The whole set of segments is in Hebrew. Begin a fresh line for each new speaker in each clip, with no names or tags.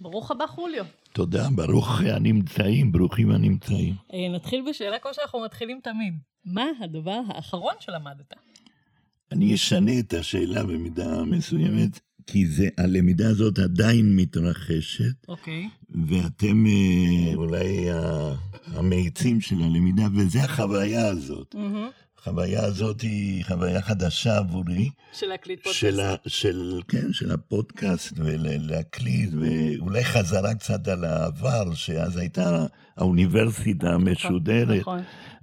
ברוך הבא, חוליו.
תודה, ברוך הנמצאים, ברוכים הנמצאים.
אה, נתחיל בשאלה כמו שאנחנו מתחילים תמיד. מה הדבר האחרון שלמדת?
אני אשנה את השאלה במידה מסוימת, כי זה, הלמידה הזאת עדיין מתרחשת,
אוקיי.
ואתם אה, אולי המאיצים של הלמידה, וזה החוויה הזאת. החוויה הזאת היא חוויה חדשה עבורי,
של להקליט פודקאסט.
של, ה, של, כן, של הפודקאסט, ולהקליט, ואולי חזרה קצת על העבר, שאז הייתה האוניברסיטה המשודרת.
נכון.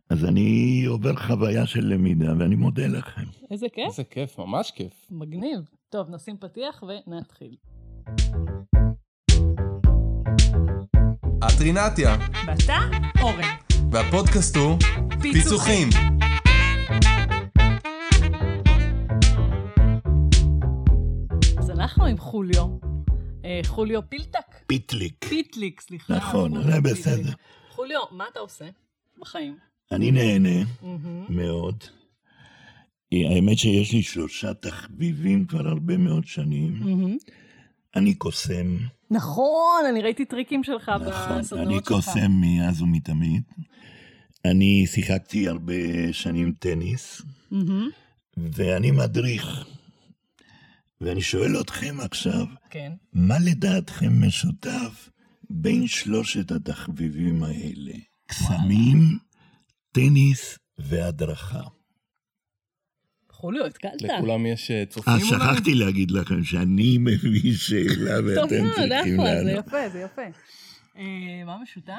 אז אני עובר חוויה של למידה, ואני מודה לכם.
איזה כיף.
איזה כיף, ממש כיף.
מגניב. טוב, נשים פתיח ונתחיל.
את רינתיה,
ואתה, אורן.
והפודקאסט הוא פיצוחים.
אז אנחנו עם חוליו. אה, חוליו פילטק.
פיטליק.
פיטליק, סליחה.
נכון, זה. בסדר.
חוליו, מה אתה עושה בחיים?
אני נהנה. מאוד. האמת שיש לי שלושה תחביבים כבר הרבה מאוד שנים. אני קוסם,
נכון, אני ראיתי טריקים שלך
נכון,
בסדנאות שלך.
אני קוסם מאז ומתמיד. אני שיחקתי הרבה שנים טניס. ואני מדריך. ואני שואל אתכם עכשיו,
כן.
מה לדעתכם משותף בין שלושת התחביבים האלה? קסמים, טניס והדרכה.
חוליו, התקלת.
לכולם יש אה, צופים
אה,
אולי?
שכחתי להגיד לכם שאני מביא שאלה
טוב
ואתם
מאוד,
צריכים
זה
לענות.
יפה, זה יפה. אה, מה משותף?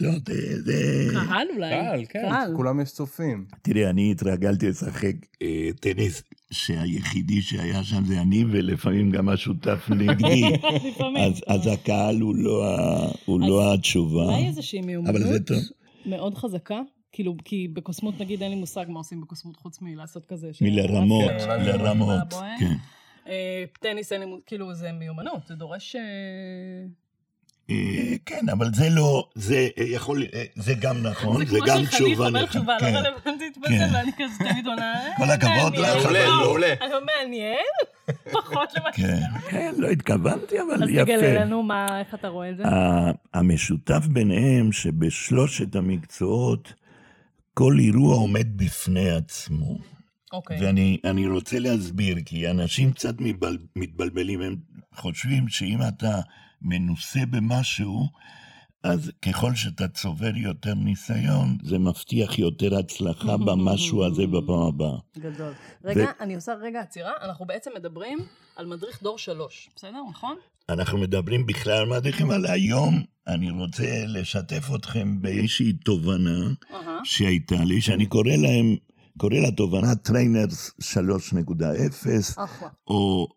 לא, זה... זה-
קהל אולי.
קהל, כן,
קהל.
לכולם יש צופים.
תראה, אני התרגלתי לשחק אה, טניס, שהיחידי שהיה שם זה אני, ולפעמים גם השותף נגדי.
לפעמים.
אז, אז הקהל הוא לא, הוא לא התשובה.
אולי איזושהי מיומנות
אבל זה טוב.
מאוד חזקה? כאילו, כי בקוסמות נגיד אין לי מושג מה עושים בקוסמות חוץ מלעשות כזה.
מלרמות,
אה,
אולי
לרמות. כן.
אה, טניס אין לי מושג, כאילו זה מיומנות, זה דורש... אה,
כן, אבל זה לא, זה אה, יכול, אה, זה גם נכון, זה
כמו
גם
שחניך
תשובה
אומר
נכונה.
תשובה
כן.
לא רלוונטית בזה,
כן.
ואני כזה תמיד עונה...
כל הכבוד. לך, אבל לא.
מעולה.
אני אומר, מעניין, פחות למה...
כן, כן, לא התכוונתי, אבל
אז
יפה.
תגלה לנו מה, איך אתה רואה את זה.
המשותף ביניהם שבשלושת המקצועות כל אירוע עומד בפני עצמו.
אוקיי.
ואני אני רוצה להסביר, כי אנשים קצת מתבל, מתבלבלים, הם חושבים שאם אתה מנוסה במשהו, אז ככל שאתה צובר יותר ניסיון, זה מבטיח יותר הצלחה במשהו הזה בפעם הבאה.
גדול. רגע, אני עושה רגע עצירה, אנחנו בעצם מדברים על מדריך דור שלוש, בסדר? נכון?
אנחנו מדברים בכלל על מדריכים, אבל היום אני רוצה לשתף אתכם באיזושהי תובנה
אהה.
שהייתה לי, שאני קורא להם, קורא לתובנה trainers 3.0,
אחלה.
או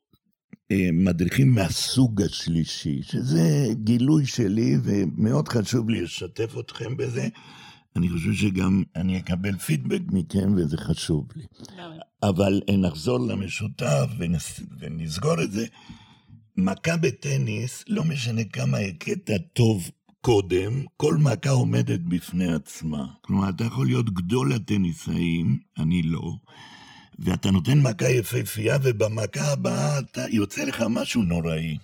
מדריכים מהסוג השלישי, שזה גילוי שלי, ומאוד חשוב לי לשתף אתכם בזה. אני חושב שגם אני אקבל פידבק מכם, וזה חשוב לי. אבל אה, נחזור למשותף ונס, ונסגור את זה. מכה בטניס, לא משנה כמה הכית טוב קודם, כל מכה עומדת בפני עצמה. כלומר, אתה יכול להיות גדול הטניסאים, אני לא, ואתה נותן מכה יפהפייה, ובמכה הבאה אתה יוצא לך משהו נוראי.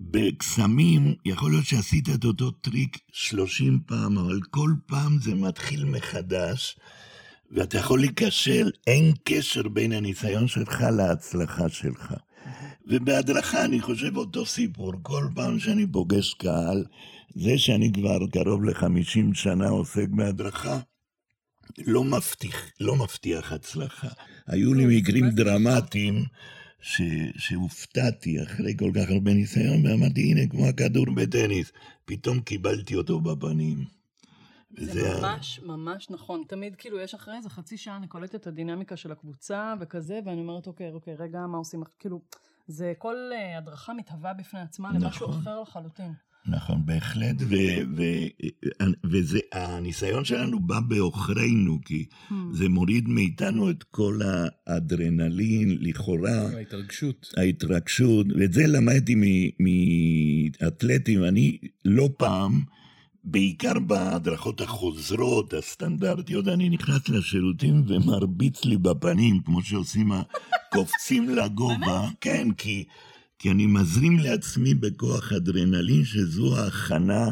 בקסמים, יכול להיות שעשית את אותו טריק 30 פעם, אבל כל פעם זה מתחיל מחדש, ואתה יכול להיכשל, אין קשר בין הניסיון שלך להצלחה שלך. ובהדרכה אני חושב אותו סיפור, כל פעם שאני פוגש קהל, זה שאני כבר קרוב ל-50 שנה עוסק בהדרכה, לא מבטיח, לא מבטיח הצלחה. היו לי מקרים דרמטיים ש, שהופתעתי אחרי כל כך הרבה ניסיון, ואמרתי, הנה, כמו הכדור בטניס, פתאום קיבלתי אותו בפנים.
זה ממש ממש נכון. תמיד כאילו יש אחרי איזה חצי שעה אני קולטת את הדינמיקה של הקבוצה וכזה, ואני אומרת, אוקיי, אוקיי, רגע, מה עושים? כאילו, זה כל אה, הדרכה מתהווה בפני עצמה למשהו
נכון.
אחר לחלוטין.
נכון, בהחלט, ו- ו- וזה, הניסיון שלנו בא בעוכרינו, כי
Hmm.
זה מוריד מאיתנו את כל האדרנלין, לכאורה,
ההתרגשות.
ההתרגשות, ואת זה למדתי מ- מאתלטים, אני לא פעם, בעיקר בהדרכות החוזרות, הסטנדרטיות, אני נכנס לשירותים ומרביץ לי בפנים, כמו שעושים הקופצים לגובה, כן, כי... כי אני מזרים לעצמי בכוח אדרנלין, שזו ההכנה,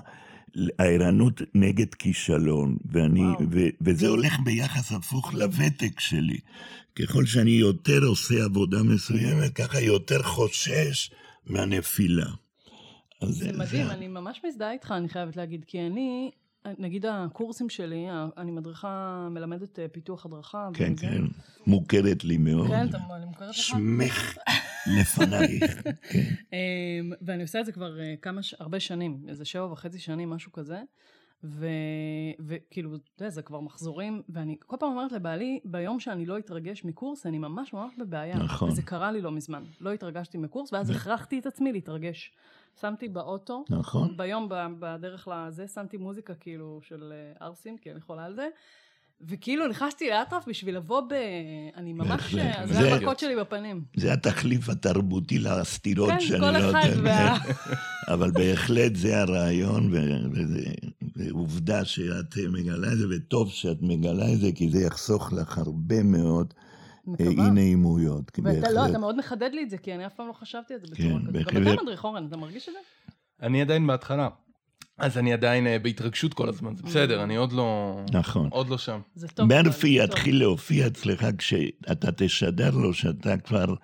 הערנות נגד כישלון. ואני, ו, וזה הולך ביחס הפוך לוותק שלי. ככל שאני יותר עושה עבודה מסוימת, ככה יותר חושש מהנפילה.
אז זה מדהים, אני ממש מזדהה איתך, אני חייבת להגיד, כי אני, נגיד הקורסים שלי, אני מדריכה, מלמדת אה, פיתוח הדרכה.
כן. כן, מוכרת לי מאוד.
כן, אתה מוכרת לך?
שמך לפנייך, כן.
אמ, ואני עושה את זה כבר אה, כמה, הרבה שנים, איזה שבע וחצי שנים, משהו כזה. וכאילו, אתה יודע, זה כבר מחזורים, ואני כל פעם אומרת לבעלי, ביום שאני לא אתרגש מקורס, אני ממש ממש בבעיה.
נכון.
וזה קרה לי לא מזמן. לא התרגשתי מקורס, ואז הכרחתי את עצמי להתרגש. שמתי באוטו,
נכון.
ביום בדרך לזה, שמתי מוזיקה כאילו של אה, ערסים, כי אני יכולה על זה. וכאילו נכנסתי לאטרף בשביל לבוא ב... אני ממש... זה, זה המכות שלי בפנים.
זה התחליף התרבותי לסתירות
כן,
שאני לא יודע.
כן, כל אחד וה...
אבל בהחלט זה הרעיון, ועובדה שאת מגלה את זה, וטוב שאת מגלה את זה, כי זה יחסוך לך הרבה מאוד אי נעימויות.
ואתה לא, אתה מאוד מחדד לי את זה, כי אני אף פעם לא חשבתי על זה בצורה כן, כזאת. גם אתה מדריך אורן, אתה מרגיש את זה?
אני עדיין בהתחלה. אז אני עדיין uh, בהתרגשות כל הזמן, זה בסדר, אני עוד לא...
נכון.
עוד לא שם.
זה טוב.
מרפי יתחיל להופיע אצלך כשאתה תשדר לו שאתה כבר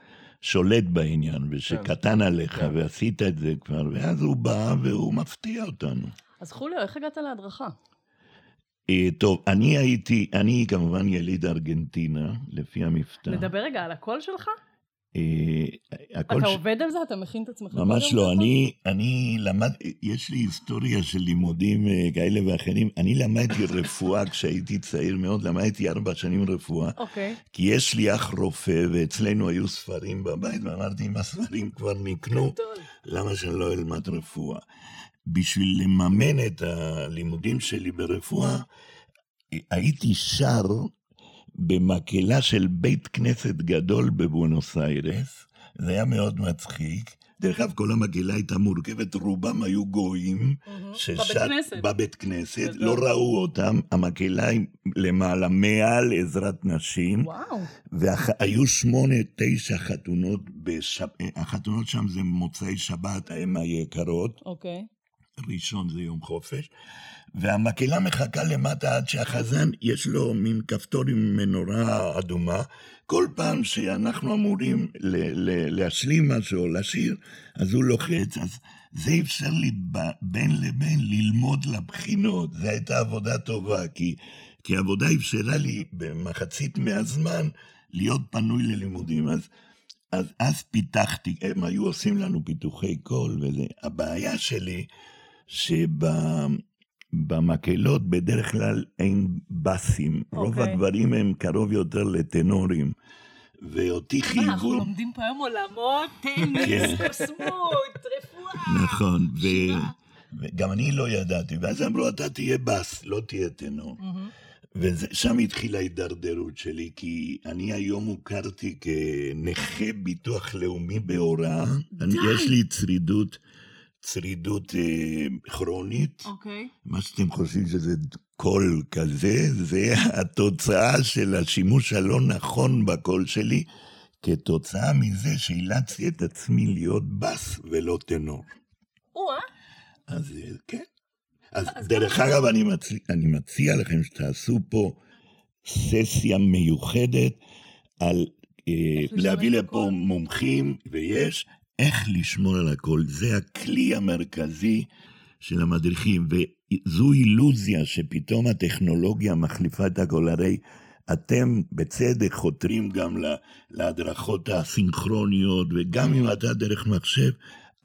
שולט בעניין, ושקטן כן. עליך, כן. ועשית את זה כבר, ואז הוא בא והוא מפתיע אותנו.
אז חוליו, איך הגעת להדרכה?
אה, טוב, אני הייתי, אני כמובן יליד ארגנטינה, לפי המבטא.
נדבר רגע על הקול שלך? אה, אתה ש... עובד על זה? אתה מכין את עצמך?
ממש לא, אני, אני למד, יש לי היסטוריה של לימודים אה, כאלה ואחרים. אני למדתי רפואה כשהייתי צעיר מאוד, למדתי ארבע שנים רפואה.
אוקיי.
Okay. כי יש לי אח רופא, ואצלנו היו ספרים בבית, ואמרתי, אם הספרים כבר נקנו, למה שאני לא אלמד רפואה? בשביל לממן את הלימודים שלי ברפואה, הייתי שר במקהלה של בית כנסת גדול בבואנוס איירס, זה היה מאוד מצחיק. דרך אגב, כל המקהלה הייתה מורכבת, רובם היו גויים.
ששת, בבית כנסת.
בבית כנסת, לא ראו אותם, המקהלה למעלה, מעל עזרת נשים.
וואו.
והיו שמונה, תשע חתונות, בשב... החתונות שם זה מוצאי שבת, הן היקרות.
אוקיי.
ראשון זה יום חופש. והמקהלה מחכה למטה עד שהחזן, יש לו מין כפתור עם מנורה אדומה. כל פעם שאנחנו אמורים ל- ל- להשלים משהו או לשיר, אז הוא לוחץ. אז זה אפשר לי בין לבין ללמוד לבחינות. זו הייתה עבודה טובה, כי, כי עבודה אפשרה לי במחצית מהזמן להיות פנוי ללימודים. אז, אז, אז פיתחתי, הם היו עושים לנו פיתוחי קול וזה. הבעיה שלי, שב... במקהלות בדרך כלל אין בסים, okay. רוב
אוקיי.
הדברים הם קרוב יותר לטנורים. ואותי חייבו...
אנחנו לומדים פה היום עולמות, טניס, כן. קוסמות, רפואה.
נכון, ו... וגם אני לא ידעתי, ואז אמרו, אתה תהיה בס, לא תהיה טנור. ושם התחילה ההידרדרות שלי, כי אני היום הוכרתי כנכה ביטוח לאומי בהוראה. יש לי צרידות צרידות אה, כרונית.
אוקיי.
מה שאתם חושבים שזה קול כזה, זה התוצאה של השימוש הלא נכון בקול שלי, כתוצאה מזה שאילצתי את עצמי להיות בס ולא טנור.
או-אה.
אז אה, כן. אז, אז דרך אגב, אני מציע, אני מציע לכם שתעשו פה ססיה מיוחדת על אה, להביא לפה מומחים, ויש, איך לשמור על הכל. זה הכלי המרכזי של המדריכים, וזו אילוזיה שפתאום הטכנולוגיה מחליפה את הכל. הרי אתם בצדק חותרים גם להדרכות הסינכרוניות, וגם אם אתה דרך מחשב,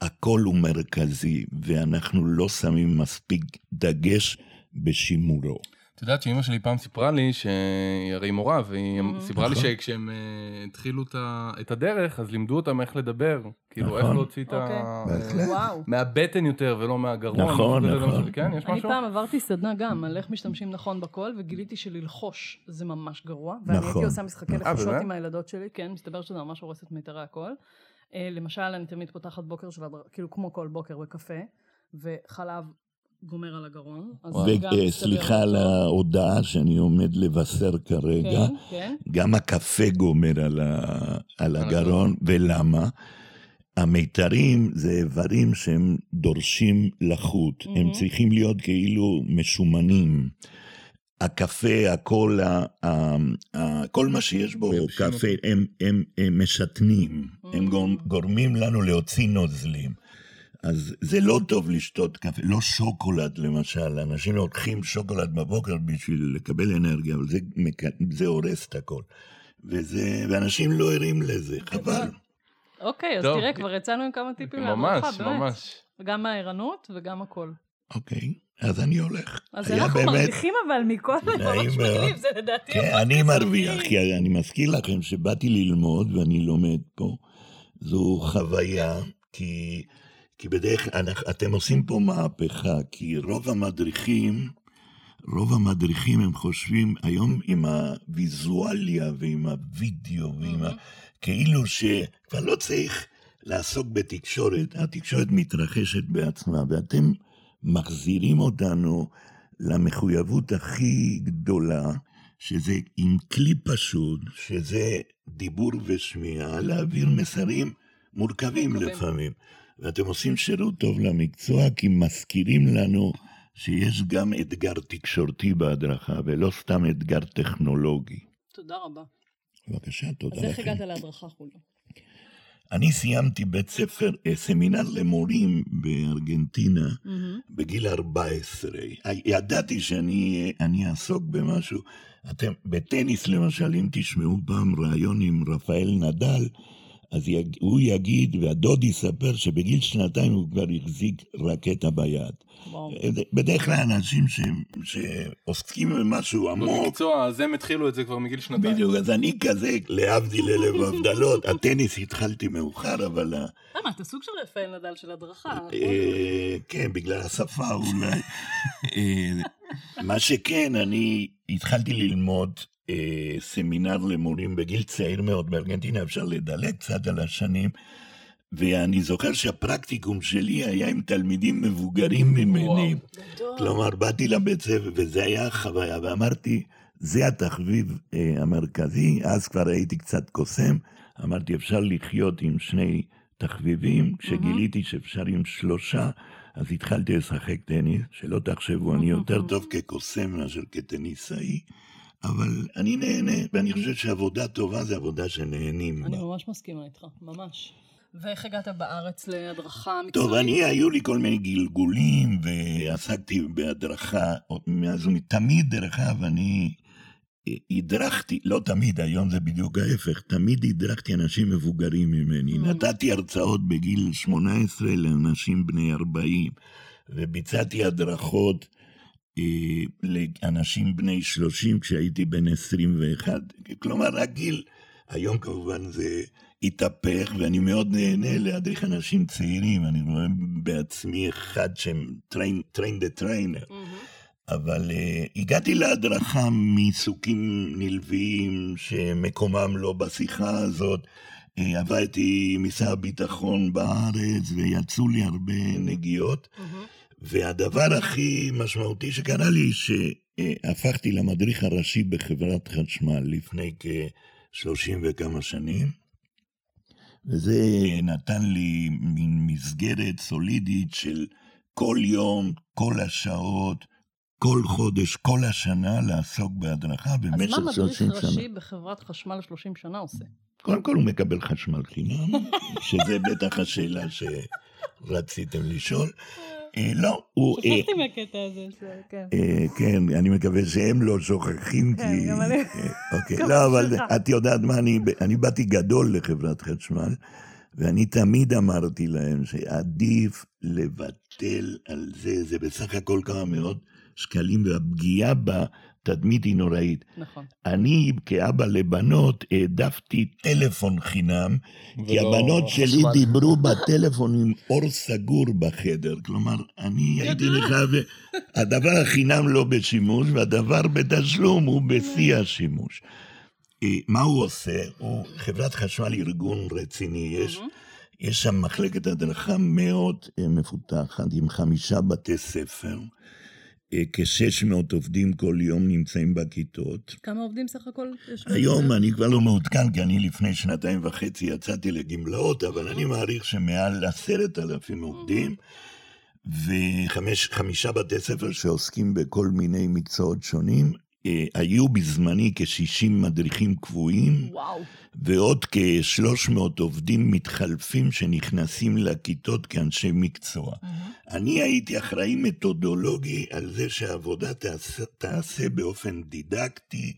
הכל הוא מרכזי, ואנחנו לא שמים מספיק דגש בשימורו.
את יודעת שאימא שלי פעם סיפרה לי שהיא הרי מורה, והיא mm-hmm. סיפרה לי נכון. שכשהם uh, התחילו את הדרך, אז לימדו אותם איך לדבר, כאילו איך נכון. להוציא את ה...
אוקיי.
מהבטן יותר ולא מהגרון.
נכון, נכון.
כן, יש משהו?
אני פעם עברתי סדנה גם על איך משתמשים נכון בקול, וגיליתי שללחוש זה ממש גרוע. ואני הייתי עושה משחקי אה, לחושות עם הילדות שלי, כן, מסתבר שזה ממש הורס את מיתרי הקול. אה, למשל, אני תמיד פותחת בוקר, כאילו כמו כל בוקר בקפה, וחלב גומר על הגרון.
וסליחה על ההודעה שאני עומד לבשר כרגע,
כן, כן.
גם הקפה גומר על, ה, על הגרון, ולמה? המיתרים זה איברים שהם דורשים לחות, mm-hmm. הם צריכים להיות כאילו משומנים. הקפה, הקולה, כל מה שיש בו קפה, הם, הם, הם משתנים, mm-hmm. הם גורמים לנו להוציא נוזלים. אז זה לא טוב לשתות קפה, לא שוקולד למשל, אנשים לוקחים שוקולד בבוקר בשביל לקבל אנרגיה, אבל זה, זה הורס את הכל. וזה, ואנשים לא ערים לזה, חבל.
אוקיי, אז טוב. תראה, כבר יצאנו עם כמה טיפים להדרכה,
באמת. ממש, ממש.
גם הערנות וגם הכל.
אוקיי, אז אני הולך.
אז אנחנו באמת... מרוויחים אבל מכל ממש מגניב, זה לדעתי...
כן, אני מרוויח, כי אני מזכיר לכם שבאתי ללמוד ואני לומד פה. זו חוויה, כי, כי בדרך כלל אתם עושים פה מהפכה, כי רוב המדריכים, רוב המדריכים הם חושבים היום עם הוויזואליה ועם הווידאו ועם ה... כאילו שכבר לא צריך לעסוק בתקשורת, התקשורת מתרחשת בעצמה, ואתם מחזירים אותנו למחויבות הכי גדולה, שזה עם כלי פשוט, שזה דיבור ושמיעה, להעביר מסרים מורכבים לפעמים. ואתם עושים שירות טוב למקצוע, כי מזכירים לנו שיש גם אתגר תקשורתי בהדרכה, ולא סתם אתגר טכנולוגי.
תודה רבה.
בבקשה, תודה לכם.
אז איך הגעת להדרכה חולו?
אני סיימתי בית ספר, אה, סמינר למורים בארגנטינה mm-hmm. בגיל 14. ידעתי שאני אעסוק במשהו. אתם, בטניס למשל, אם תשמעו פעם ראיון עם רפאל נדל, אז יג, הוא יגיד, והדוד יספר שבגיל שנתיים הוא כבר החזיק רקטה ביד. וואו. בדרך כלל אנשים ש, שעוסקים במשהו עמוק.
במקצוע הזה הם התחילו את זה כבר מגיל שנתיים.
בדיוק, אז אני כזה, להבדיל אלף הבדלות. הטניס התחלתי מאוחר, אבל...
למה, אתה סוג של רפאל נדל של הדרכה.
אה, כן, בגלל השפה אולי. אה, מה שכן, אני התחלתי ללמוד אה, סמינר למורים בגיל צעיר מאוד בארגנטינה, אפשר לדלג קצת על השנים. ואני זוכר שהפרקטיקום שלי היה עם תלמידים מבוגרים ממני. כלומר, באתי לבית ספר, וזה היה חוויה, ואמרתי, זה התחביב אה, המרכזי, אז כבר הייתי קצת קוסם, אמרתי, אפשר לחיות עם שני תחביבים, כשגיליתי שאפשר עם שלושה, אז התחלתי לשחק טניס, שלא תחשבו, אני יותר טוב כקוסם מאשר כטניסאי. אבל אני נהנה, ואני חושב שעבודה טובה זה עבודה שנהנים
בה. אני ממש מסכימה איתך, ממש. ואיך הגעת בארץ להדרכה
מקצועית? טוב, אני, היו לי כל מיני גלגולים, ועסקתי בהדרכה, מאז ומתמיד, דרך אגב, אני הדרכתי, לא תמיד, היום זה בדיוק ההפך, תמיד הדרכתי אנשים מבוגרים ממני. Mm. נתתי הרצאות בגיל 18 לאנשים בני 40, וביצעתי הדרכות לאנשים בני 30 כשהייתי בן 21. כלומר, הגיל, היום כמובן זה התהפך, ואני מאוד נהנה להדריך אנשים צעירים, אני רואה בעצמי אחד שהם train, train the trainer. אבל uh, הגעתי להדרכה מעיסוקים נלווים שמקומם לא בשיחה הזאת. Uh, עבדתי עם שר הביטחון בארץ ויצאו לי הרבה נגיעות. Mm-hmm. והדבר הכי משמעותי שקרה לי, שהפכתי למדריך הראשי בחברת חשמל לפני כשלושים וכמה שנים, וזה נתן לי מין מסגרת סולידית של כל יום, כל השעות, כל חודש, כל השנה לעסוק בהדרכה במשך 30 שנה. אז מה מדריך
ראשי בחברת חשמל 30 שנה עושה?
קודם כל הוא מקבל חשמל חינם, שזה בטח השאלה שרציתם לשאול. אה, לא,
הוא... שכחתי מהקטע הזה, כן. אה,
כן, אני מקווה שהם לא שוכחים,
כן, כי... כן, גם אני.
אה, אוקיי, לא, אבל את יודעת מה, אני באתי גדול לחברת חשמל, ואני תמיד אמרתי להם שעדיף לבטל על זה, זה בסך הכל כמה מאות שקלים, והפגיעה התדמית היא נוראית.
נכון.
אני, כאבא לבנות, העדפתי טלפון חינם, כי הבנות שלי חשמל. דיברו בטלפון עם אור סגור בחדר. כלומר, אני הייתי לך, הדבר החינם לא בשימוש, והדבר בתשלום הוא בשיא השימוש. אה, מה הוא עושה? הוא, חברת חשמל ארגון רציני, יש, יש שם מחלקת הדרכה מאוד אה, מפותחת, עם חמישה בתי ספר. אה, כ-600 עובדים כל יום נמצאים בכיתות.
כמה עובדים סך הכל
יש? היום אני כבר לא מעודכן, כי אני לפני שנתיים וחצי יצאתי לגמלאות, אבל אני מעריך שמעל עשרת אלפים עובדים, וחמישה בתי ספר שעוסקים בכל מיני מקצועות שונים. אה, היו בזמני כ-60 מדריכים קבועים,
וואו.
ועוד כ-300 עובדים מתחלפים שנכנסים לכיתות כאנשי מקצוע. Mm-hmm. אני הייתי אחראי מתודולוגי על זה שהעבודה תעשה, תעשה באופן דידקטי,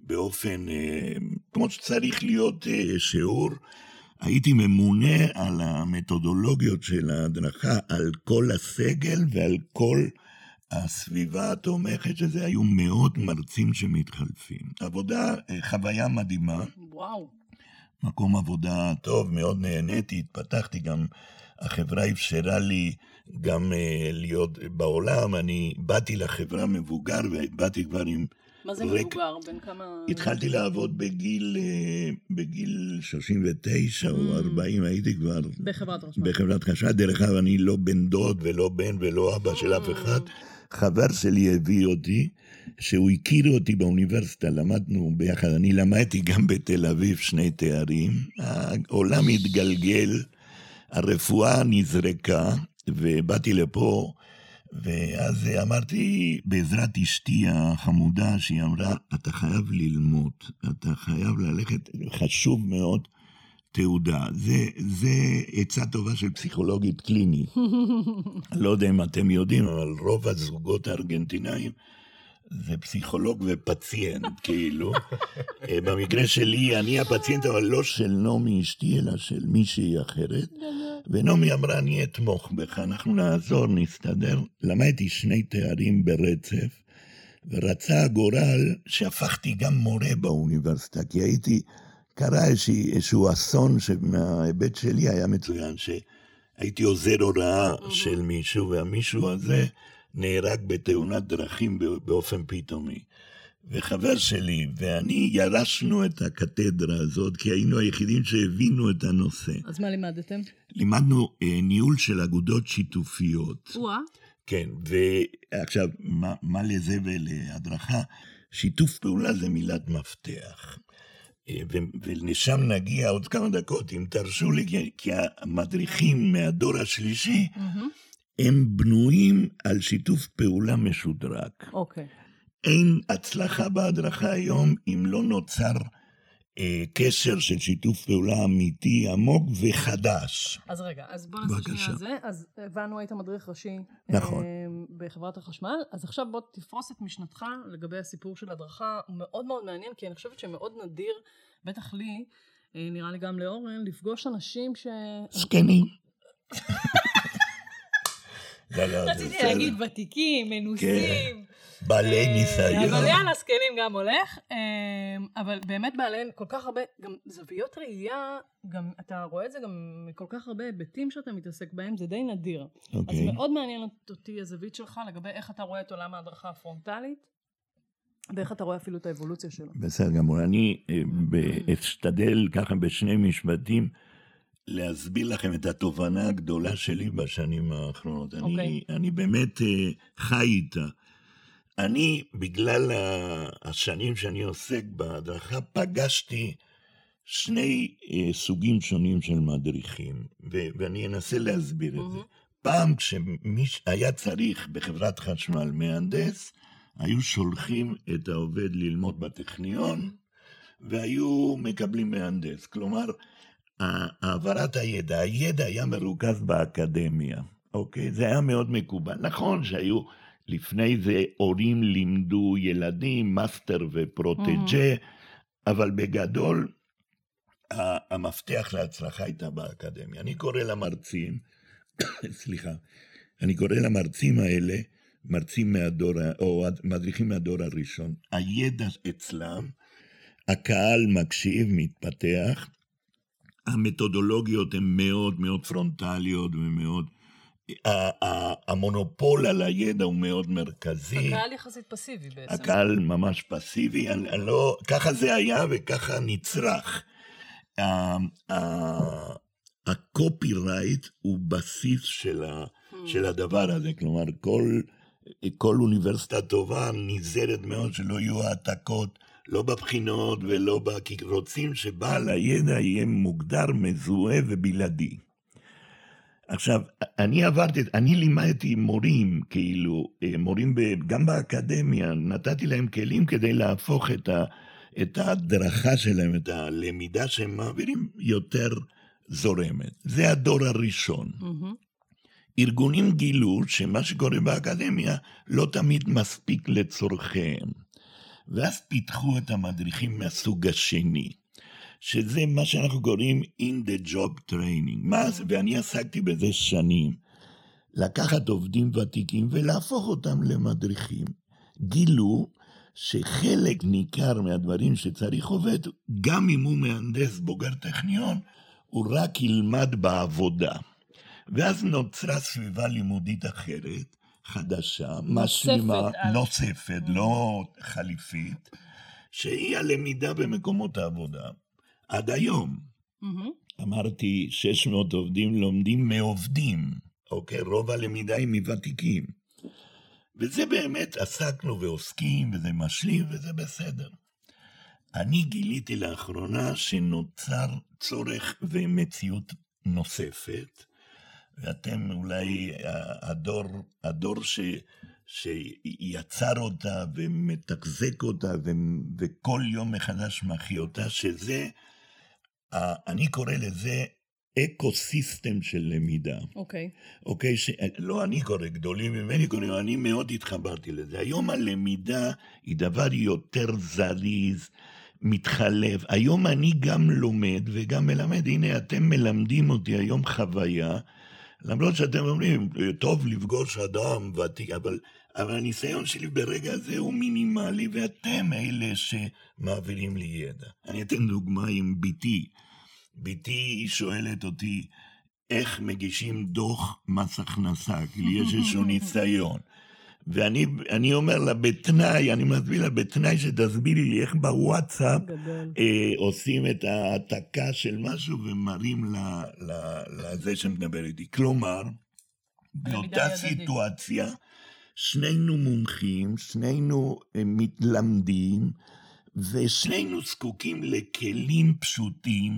באופן, אה, כמו שצריך להיות אה, שיעור. הייתי ממונה על המתודולוגיות של ההדרכה, על כל הסגל ועל כל... הסביבה התומכת של זה, היו מאות מרצים שמתחלפים. עבודה, אה, חוויה מדהימה.
וואו.
מקום עבודה טוב, מאוד נהניתי, התפתחתי גם, החברה אפשרה לי גם uh, להיות בעולם, אני באתי לחברה מבוגר ובאתי כבר עם...
מה זה רק... מבוגר? בין כמה...
התחלתי לעבוד בגיל, uh, בגיל 39 mm. או 40, הייתי כבר...
בחברת חשמל.
בחברת חשמל. דרך אגב, אני לא בן דוד ולא בן ולא אבא של אף אחד. חבר שלי הביא אותי, שהוא הכיר אותי באוניברסיטה, למדנו ביחד, אני למדתי גם בתל אביב שני תארים, העולם התגלגל, הרפואה נזרקה, ובאתי לפה, ואז אמרתי, בעזרת אשתי החמודה, שהיא אמרה, אתה חייב ללמוד, אתה חייב ללכת, חשוב מאוד תעודה. זה, זה עצה טובה של פסיכולוגית קלינית. לא יודע אם אתם יודעים, אבל רוב הזוגות הארגנטינאים זה פסיכולוג ופציינט, כאילו. אה, במקרה שלי, אני הפציינט, אבל לא של נעמי אשתי, אלא של מישהי אחרת. ונעמי אמרה, אני אתמוך בך, אנחנו נעזור, נסתדר. למדתי שני תארים ברצף, ורצה הגורל שהפכתי גם מורה באוניברסיטה, כי הייתי... קרה איזשהו אסון שמההיבט שלי היה מצוין, שהייתי עוזר הוראה של מישהו, והמישהו הזה נהרג בתאונת דרכים באופן פתאומי. וחבר שלי ואני ירשנו את הקתדרה הזאת, כי היינו היחידים שהבינו את הנושא.
אז מה לימדתם?
לימדנו אה, ניהול של אגודות שיתופיות.
וואה.
כן, ועכשיו, מה, מה לזה ולהדרכה? שיתוף פעולה זה מילת מפתח. ולשם נגיע עוד כמה דקות, אם תרשו לי, כי המדריכים מהדור השלישי, mm-hmm. הם בנויים על שיתוף פעולה משודרג.
אוקיי. Okay.
אין הצלחה בהדרכה היום אם לא נוצר אה, קשר של שיתוף פעולה אמיתי, עמוק וחדש.
אז רגע, אז בוא נעשה שנייה על זה. אז הבנו, היית מדריך ראשי
נכון. אה,
בחברת החשמל, אז עכשיו בוא תפרוס את משנתך לגבי הסיפור של הדרכה, הוא מאוד מאוד מעניין, כי אני חושבת שמאוד נדיר, בטח לי, אה, נראה לי גם לאורן, לפגוש אנשים ש...
זקנים.
לא, לא, רציתי להגיד ותיקים, מנוסים.
בעלי ניסיון.
אבל יאללה, זקנים גם הולך. אמ, אבל באמת בעלי כל כך הרבה, גם זוויות ראייה, גם אתה רואה את זה גם מכל כך הרבה היבטים שאתה מתעסק בהם, זה די נדיר. אז אוקיי. מאוד מעניין אותי הזווית שלך לגבי איך אתה רואה את עולם ההדרכה הפרונטלית. ואיך אתה רואה אפילו את האבולוציה שלו.
בסדר גמור. אני אה, אשתדל ככה בשני משפטים להסביר לכם את התובנה הגדולה שלי בשנים האחרונות. Okay. אני, אוקיי. אני באמת אה, חי איתה. אני, בגלל השנים שאני עוסק בהדרכה, פגשתי שני אה, סוגים שונים של מדריכים, ו- ואני אנסה להסביר את זה. פעם כשהיה צריך בחברת חשמל מהנדס, היו שולחים את העובד ללמוד בטכניון, והיו מקבלים מהנדס. כלומר, העברת הידע, הידע היה מרוכז באקדמיה, אוקיי? זה היה מאוד מקובל. נכון שהיו... לפני זה הורים לימדו ילדים, master ו protégé, mm-hmm. אבל בגדול המפתח להצלחה הייתה באקדמיה. אני קורא למרצים, סליחה, אני קורא למרצים האלה, מרצים מהדור, או מדריכים מהדור הראשון, הידע אצלם, הקהל מקשיב, מתפתח, המתודולוגיות הן מאוד מאוד פרונטליות ומאוד המונופול על הידע הוא מאוד מרכזי.
הקהל יחסית פסיבי בעצם.
הקהל ממש פסיבי, אני, אני לא, ככה זה היה וככה נצרך. הקופי רייט הוא בסיס של, ה, hmm. של הדבר הזה, כלומר כל כל אוניברסיטה טובה נזהרת מאוד שלא יהיו העתקות, לא בבחינות ולא ב... כי רוצים שבעל הידע יהיה מוגדר, מזוהה ובלעדי. עכשיו, אני עברתי, אני לימדתי מורים, כאילו, אה, מורים ב, גם באקדמיה, נתתי להם כלים כדי להפוך את, ה, את ההדרכה שלהם, את הלמידה שהם מעבירים, יותר זורמת. זה הדור הראשון. Mm-hmm. ארגונים גילו שמה שקורה באקדמיה לא תמיד מספיק לצורכיהם. ואז פיתחו את המדריכים מהסוג השני. שזה מה שאנחנו קוראים in the job training. מה זה? ואני עסקתי בזה שנים. לקחת עובדים ותיקים ולהפוך אותם למדריכים. גילו שחלק ניכר מהדברים שצריך עובד, גם אם הוא מהנדס בוגר טכניון, הוא רק ילמד בעבודה. ואז נוצרה סביבה לימודית אחרת, חדשה, משלימה, נוספת, לא חליפית, שהיא הלמידה במקומות העבודה. עד היום. Mm-hmm. אמרתי, 600 עובדים לומדים מעובדים, אוקיי? רוב הלמידה היא מוותיקים. וזה באמת עסקנו ועוסקים, וזה משלים, וזה בסדר. אני גיליתי לאחרונה שנוצר צורך ומציאות נוספת, ואתם אולי הדור, הדור ש, שיצר אותה ומתחזק אותה ו, וכל יום מחדש מחיה אותה, שזה אני קורא לזה ecosystem של למידה.
אוקיי.
Okay. אוקיי, okay, לא אני קורא, גדולים ממני קוראים, אני מאוד התחברתי לזה. היום הלמידה היא דבר יותר זריז, מתחלף. היום אני גם לומד וגם מלמד. הנה, אתם מלמדים אותי היום חוויה, למרות שאתם אומרים, טוב לפגוש אדם ותיק, אבל, אבל הניסיון שלי ברגע הזה הוא מינימלי, ואתם אלה שמעבירים לי ידע. אני אתן דוגמה עם בתי. בתי שואלת אותי איך מגישים דוח מס הכנסה, כי לי יש איזשהו ניסיון. ואני אומר לה בתנאי, אני מסביר לה בתנאי שתסבירי לי איך בוואטסאפ אה, עושים את ההעתקה של משהו ומראים לזה שמדבר איתי. כלומר, באותה סיטואציה, שנינו מומחים, שנינו אה, מתלמדים, ושנינו זקוקים לכלים פשוטים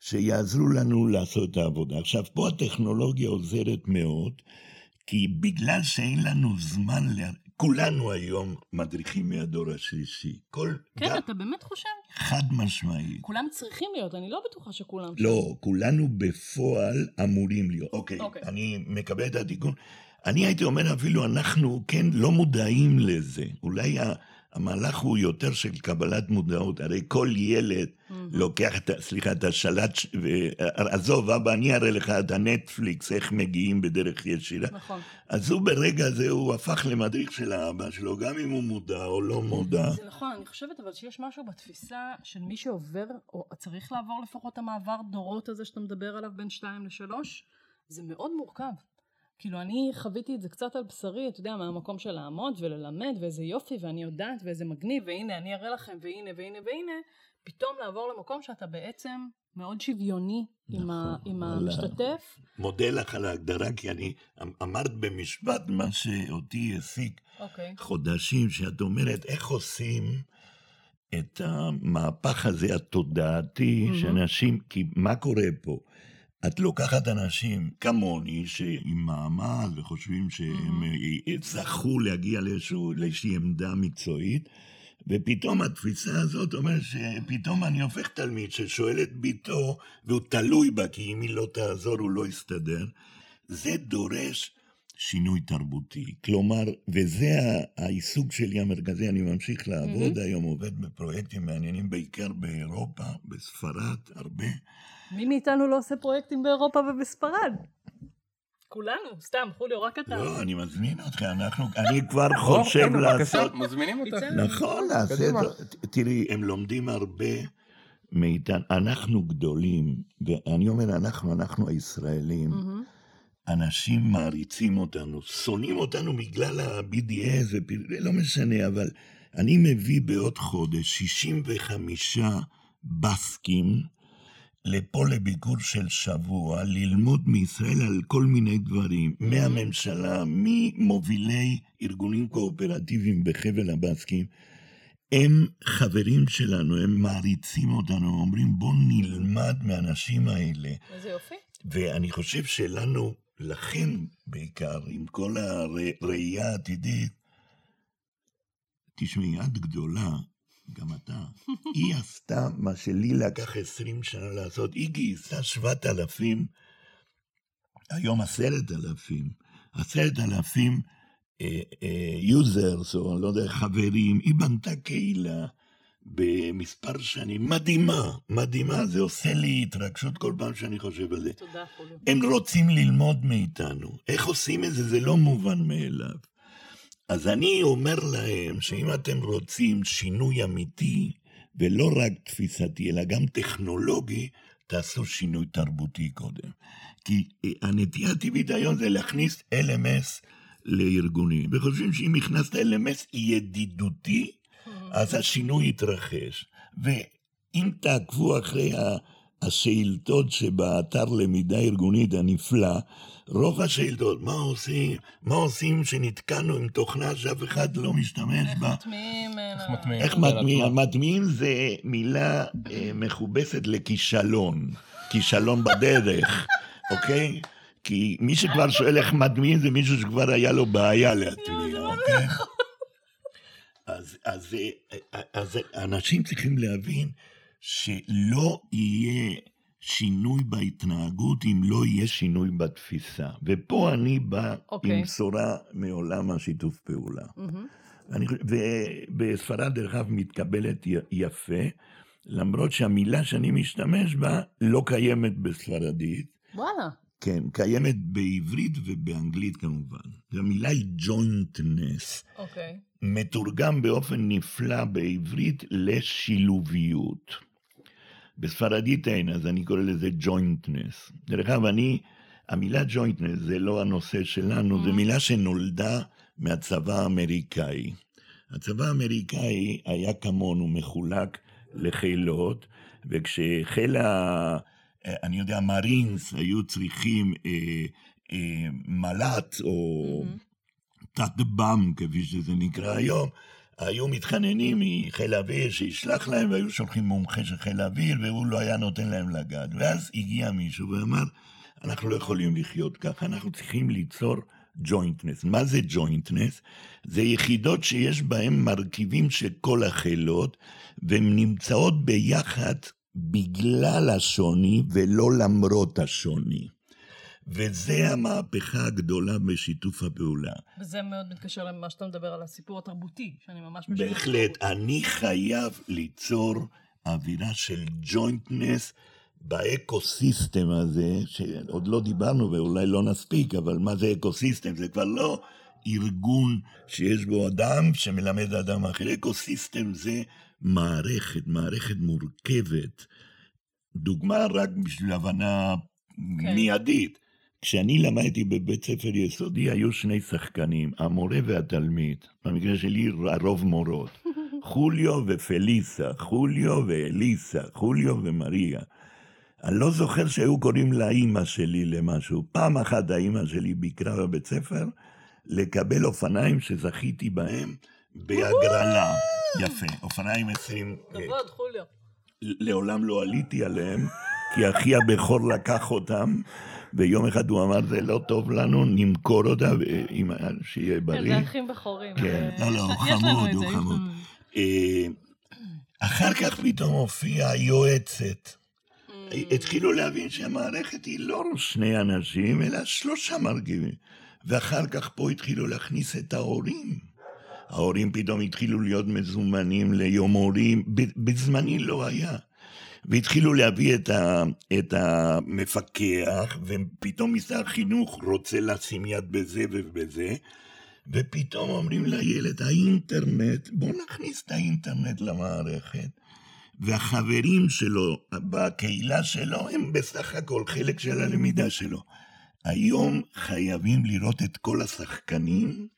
שיעזרו לנו לעשות את העבודה. עכשיו, פה הטכנולוגיה עוזרת מאוד, כי בגלל שאין לנו זמן, לה... כולנו היום מדריכים מהדור השלישי. כל...
כן, גם... אתה באמת חושב?
חד משמעי.
כולם צריכים להיות, אני לא בטוחה שכולם...
לא, כולנו בפועל אמורים להיות. אוקיי, אוקיי. אני מקבל את התיקון. אני הייתי אומר אפילו, אנחנו כן לא מודעים לזה. אולי המהלך הוא יותר של קבלת מודעות, הרי כל ילד mm-hmm. לוקח, את, סליחה, את השלט, עזוב, אבא, אני אראה לך את הנטפליקס, איך מגיעים בדרך ישירה. נכון. אז הוא ברגע הזה, הוא הפך למדריך של האבא שלו, גם אם הוא מודע או לא מודע.
זה נכון, אני חושבת אבל שיש משהו בתפיסה של מי שעובר, או צריך לעבור לפחות המעבר דורות הזה שאתה מדבר עליו בין שתיים לשלוש, זה מאוד מורכב. כאילו אני חוויתי את זה קצת על בשרי, אתה יודע, מהמקום של לעמוד וללמד, ואיזה יופי, ואני יודעת, ואיזה מגניב, והנה אני אראה לכם, והנה והנה והנה, פתאום לעבור למקום שאתה בעצם מאוד שוויוני נכון, עם, ה, עם המשתתף.
מודה לך על ההגדרה, כי אני אמ, אמרת במשפט מה שאותי העסיק okay. אוקיי. חודשים, שאת אומרת, איך עושים את המהפך הזה התודעתי, mm-hmm. שאנשים, כי מה קורה פה? את לוקחת אנשים כמוני, שעם מעמד וחושבים שהם mm-hmm. זכו להגיע לאיזושהי עמדה מקצועית, ופתאום התפיסה הזאת אומרת שפתאום אני הופך תלמיד ששואל את ביתו, והוא תלוי בה, כי אם היא לא תעזור הוא לא יסתדר. זה דורש שינוי תרבותי. כלומר, וזה העיסוק שלי המרכזי, אני ממשיך לעבוד mm-hmm. היום, עובד בפרויקטים מעניינים בעיקר באירופה, בספרד, הרבה.
מי מאיתנו לא עושה פרויקטים באירופה ובספרד? כולנו, סתם, חוליו, רק אתה.
לא, אני מזמין אותך, אנחנו, אני כבר חושב לעשות...
מזמינים אותך.
נכון, לעשות... תראי, הם לומדים הרבה מאיתנו, אנחנו גדולים, ואני אומר אנחנו, אנחנו הישראלים, אנשים מעריצים אותנו, שונאים אותנו בגלל ה-BDS, לא משנה, אבל אני מביא בעוד חודש 65 בסקים, לפה לביקור של שבוע, ללמוד מישראל על כל מיני דברים, מהממשלה, ממובילי ארגונים קואופרטיביים בחבל הבסקים. הם חברים שלנו, הם מעריצים אותנו, אומרים בואו נלמד מהאנשים האלה.
איזה יופי.
ואני חושב שלנו, לכם בעיקר, עם כל הראייה העתידית, תשמעי, את גדולה, גם אתה. היא עשתה מה שלי לקח עשרים שנה לעשות. היא גייסה שבעת אלפים, היום עשרת אלפים. עשרת אלפים users, או לא יודע, חברים. היא בנתה קהילה במספר שנים מדהימה, מדהימה. זה עושה לי התרגשות כל פעם שאני חושב על זה.
תודה, חוליו.
הם רוצים ללמוד מאיתנו. איך עושים את זה? זה לא מובן מאליו. אז אני אומר להם שאם אתם רוצים שינוי אמיתי, ולא רק תפיסתי, אלא גם טכנולוגי, תעשו שינוי תרבותי קודם. כי אה, הנטייה הטבעית היום זה להכניס LMS לארגונים, וחושבים שאם הכנסת LMS ידידותי, אז השינוי יתרחש. ואם תעקבו אחרי השאילתות שבאתר למידה ארגונית הנפלא, רוב השאילתות, מה עושים? מה עושים שנתקענו עם תוכנה שאף אחד לא משתמש בה?
איך מטמיעים?
איך מטמיעים? מטמיעים זה מילה אה, מכובסת לכישלון. כישלון בדרך, אוקיי? כי מי שכבר שואל איך מטמיעים זה מישהו שכבר היה לו בעיה להטמיע, אוקיי? אז, אז, אה, אז אנשים צריכים להבין שלא יהיה שינוי בהתנהגות אם לא יהיה שינוי בתפיסה. ופה אני בא okay. עם אוקיי. בשורה מעולם השיתוף פעולה. Mm-hmm. אני, ובספרד, דרך אגב, מתקבלת יפה, למרות שהמילה שאני משתמש בה לא קיימת בספרדית.
וואלה.
כן, קיימת בעברית ובאנגלית כמובן. המילה היא ג'וינטנס.
אוקיי. Okay.
מתורגם באופן נפלא בעברית לשילוביות. בספרדית אין, אז אני קורא לזה ג'וינטנס. דרך אגב, אני, המילה ג'וינטנס זה לא הנושא שלנו, זו mm. מילה שנולדה מהצבא האמריקאי. הצבא האמריקאי היה כמונו מחולק לחילות, וכשחיל ה... אני יודע, מרינס היו צריכים אה, אה, מל"ט או mm-hmm. תת-בם, כפי שזה נקרא היום, היו מתחננים מחיל האוויר שישלח להם, והיו שולחים מומחה של חיל האוויר, והוא לא היה נותן להם לגעת. ואז הגיע מישהו ואמר, אנחנו לא יכולים לחיות ככה, אנחנו צריכים ליצור ג'וינטנס. מה זה ג'וינטנס? זה יחידות שיש בהן מרכיבים של כל החילות, והן נמצאות ביחד בגלל השוני ולא למרות השוני. וזה המהפכה הגדולה בשיתוף הפעולה.
וזה מאוד מתקשר למה שאתה מדבר על הסיפור התרבותי, שאני ממש
משנה. בהחלט, אני חייב ליצור אווירה של jointness ב ecosystem הזה, שעוד לא דיברנו ואולי לא נספיק, אבל מה זה ecosystem? זה כבר לא ארגון שיש בו אדם שמלמד אדם אחר. ecosystem זה מערכת, מערכת מורכבת. דוגמה רק בשביל הבנה כן. מיידית. כשאני למדתי בבית ספר יסודי היו שני שחקנים, המורה והתלמיד, במקרה שלי הרוב מורות, חוליו ופליסה, חוליו ואליסה, חוליו ומריה. אני לא זוכר שהיו קוראים לאימא שלי למשהו. פעם אחת האימא שלי ביקרה בבית ספר לקבל אופניים שזכיתי בהם בהגרלה. יפה, אופניים עשרים...
כבוד, חוליו.
לעולם לא עליתי עליהם, כי אחי הבכור לקח אותם. ויום אחד הוא אמר, זה לא טוב לנו, נמכור אותה, שיהיה בריא.
זה אחים בכורים.
כן, לא, לא, הוא חמוד, הוא חמוד. אה, אחר כך פתאום הופיעה היועצת. Mm. התחילו להבין שהמערכת היא לא שני אנשים, אלא שלושה מרכיבים. ואחר כך פה התחילו להכניס את ההורים. ההורים פתאום התחילו להיות מזומנים ליום הורים, בזמני לא היה. והתחילו להביא את, ה, את המפקח, ופתאום משרד החינוך רוצה לשים יד בזה ובזה, ופתאום אומרים לילד, האינטרנט, בוא נכניס את האינטרנט למערכת. והחברים שלו בקהילה שלו הם בסך הכל חלק של הלמידה שלו. היום חייבים לראות את כל השחקנים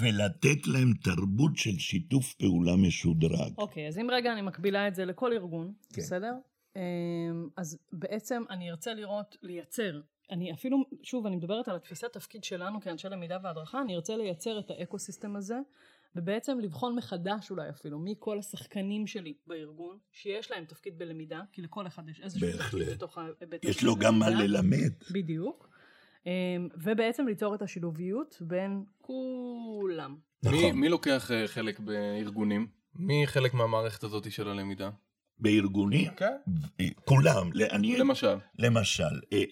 ולתת להם תרבות של שיתוף פעולה משודרג.
אוקיי, okay, אז אם רגע אני מקבילה את זה לכל ארגון, כן. בסדר? אז בעצם אני ארצה לראות, לייצר, אני אפילו, שוב, אני מדברת על התפיסת תפקיד שלנו כאנשי למידה והדרכה, אני ארצה לייצר את האקו סיסטם הזה, ובעצם לבחון מחדש אולי אפילו, מי כל השחקנים שלי בארגון, שיש להם תפקיד בלמידה, כי לכל אחד יש איזשהו תפקיד בתוך ההיבט.
יש לו גם מה ללמד.
בדיוק. אמ, ובעצם ליצור את השילוביות בין כולם.
נכון. מי, מי לוקח אה, חלק בארגונים? מי חלק מהמערכת הזאת של הלמידה?
בארגונים?
כן.
אה, כולם.
אני, למשל.
למשל. אה,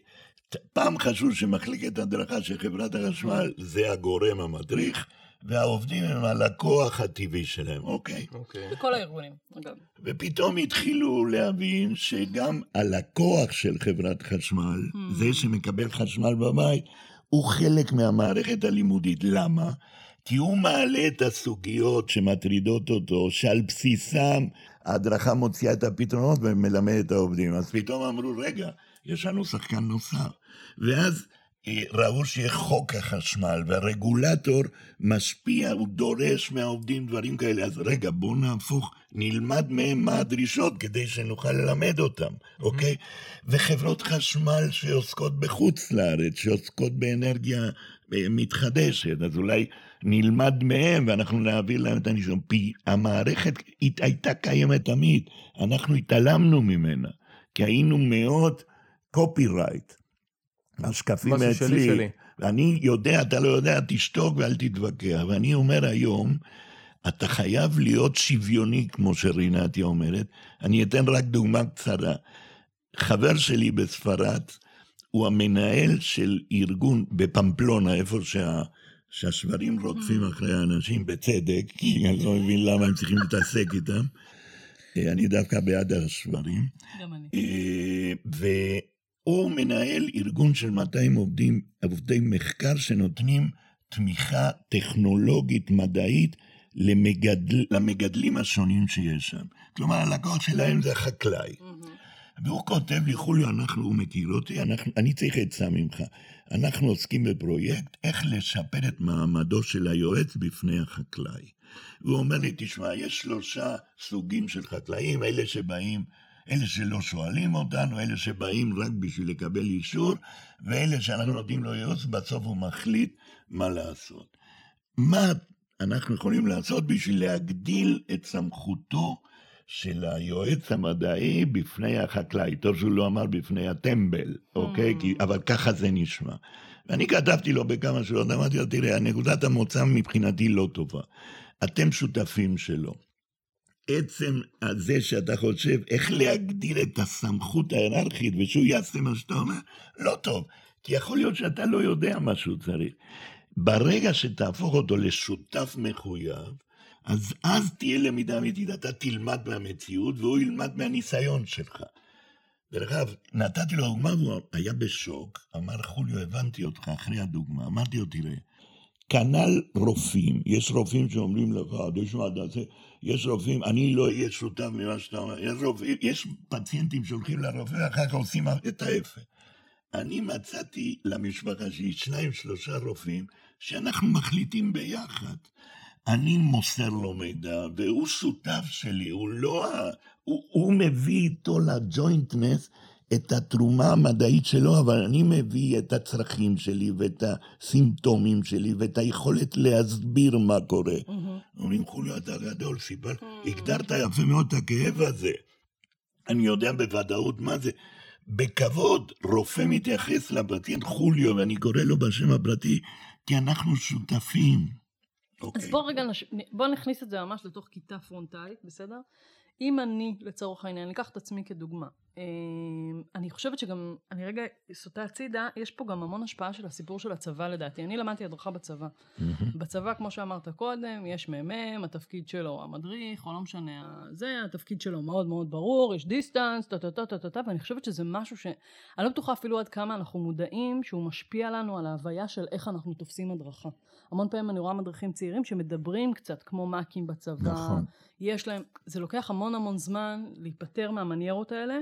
פעם חשבו שמחלקת הדרכה של חברת החשמל זה הגורם המדריך. והעובדים הם הלקוח הטבעי שלהם, אוקיי?
אוקיי. בכל הארגונים, אגב.
ופתאום התחילו להבין שגם הלקוח של חברת חשמל, hmm. זה שמקבל חשמל בבית, הוא חלק מהמערכת הלימודית. למה? כי הוא מעלה את הסוגיות שמטרידות אותו, שעל בסיסם ההדרכה מוציאה את הפתרונות ומלמדת את העובדים. אז פתאום אמרו, רגע, יש לנו שחקן נוסף. ואז ראו שיהיה חוק החשמל, והרגולטור משפיע, הוא דורש מהעובדים דברים כאלה. אז רגע, בואו נהפוך, נלמד מהם מה הדרישות כדי שנוכל ללמד אותם, אוקיי? וחברות חשמל שעוסקות בחוץ לארץ, שעוסקות באנרגיה אה, מתחדשת, אז אולי נלמד מהם ואנחנו נעביר להם את הניסיון. המערכת הייתה קיימת תמיד, אנחנו התעלמנו ממנה, כי היינו מאוד קופי-רייט. השקפים אצלי. שלי, שלי. ואני יודע, אתה לא יודע, תשתוק ואל תתווכח. ואני אומר היום, אתה חייב להיות שוויוני, כמו שרינתיה אומרת. אני אתן רק דוגמה קצרה. חבר שלי בספרד, הוא המנהל של ארגון בפמפלונה, איפה שה... שהשברים רודפים אחרי האנשים, בצדק, כי אני לא מבין למה הם צריכים להתעסק איתם. אה, אני דווקא בעד השברים.
גם אני.
הוא מנהל ארגון של 200 עובדים, עובדי מחקר שנותנים תמיכה טכנולוגית מדעית למגדל, למגדלים השונים שיש שם. כלומר, הלקוח שלהם זה החקלאי. Mm-hmm. והוא כותב לי, חוליו, אנחנו, הוא מכיר אותי, אנחנו, אני צריך עצה ממך. אנחנו עוסקים בפרויקט איך לשפר את מעמדו של היועץ בפני החקלאי. והוא אומר לי, תשמע, יש שלושה סוגים של חקלאים, אלה שבאים אלה שלא שואלים אותנו, אלה שבאים רק בשביל לקבל אישור, ואלה שאנחנו נותנים לו ייעוץ, בסוף הוא מחליט מה לעשות. מה אנחנו יכולים לעשות בשביל להגדיל את סמכותו של היועץ המדעי בפני החקלאי? טוב שהוא לא אמר בפני הטמבל, אוקיי? כי, אבל ככה זה נשמע. ואני כתבתי לו בכמה שורות, אמרתי לו, תראה, נקודת המוצא מבחינתי לא טובה. אתם שותפים שלו. עצם הזה שאתה חושב איך להגדיר את הסמכות ההיררכית ושהוא יעשה מה שאתה אומר, לא טוב. כי יכול להיות שאתה לא יודע מה שהוא צריך. ברגע שתהפוך אותו לשותף מחויב, אז אז תהיה למידה אמיתית, אתה תלמד מהמציאות והוא ילמד מהניסיון שלך. דרך אגב, נתתי לו דוגמה והוא היה בשוק, אמר חוליו, הבנתי אותך אחרי הדוגמה, אמרתי לו, תראה, כנ"ל רופאים, יש רופאים שאומרים לך, תשמע, תעשה, יש רופאים, אני לא אהיה שותף ממה שאתה אומר, יש רופאים, יש פציינטים שהולכים לרופא ואחר כך עושים את ההפך. אני מצאתי למשפחה שלי שניים, שלושה רופאים, שאנחנו מחליטים ביחד. אני מוסר לו מידע, והוא שותף שלי, הוא לא... הוא, הוא מביא איתו לג'וינטנס את התרומה המדעית שלו, אבל אני מביא את הצרכים שלי ואת הסימפטומים שלי ואת היכולת להסביר מה קורה. אומרים, חוליו, אתה גדול, סיפר, הגדרת יפה מאוד את הכאב הזה. אני יודע בוודאות מה זה. בכבוד, רופא מתייחס לפציינט חוליו, ואני קורא לו בשם הפרטי, כי אנחנו שותפים.
אז אוקיי. בוא רגע, נש... בוא נכניס את זה ממש לתוך כיתה פרונטלית, בסדר? אם אני, לצורך העניין, אני אקח את עצמי כדוגמה, אני חושבת שגם, אני רגע סוטה הצידה, יש פה גם המון השפעה של הסיפור של הצבא לדעתי. אני למדתי הדרכה בצבא. בצבא, כמו שאמרת קודם, יש מ"מ, התפקיד שלו המדריך, או לא משנה, זה, התפקיד שלו מאוד מאוד ברור, יש דיסטנס, טה-טה-טה-טה-טה, ואני חושבת שזה משהו ש... אני לא בטוחה אפילו עד כמה אנחנו מודעים שהוא משפיע לנו על ההוויה של איך אנחנו תופסים הדרכה. המון פעמים אני רואה מדריכים צעירים שמדברים קצת כמו מאקים בצבא. נכון. יש להם, זה לוקח המון המון זמן להיפטר מהמניירות האלה.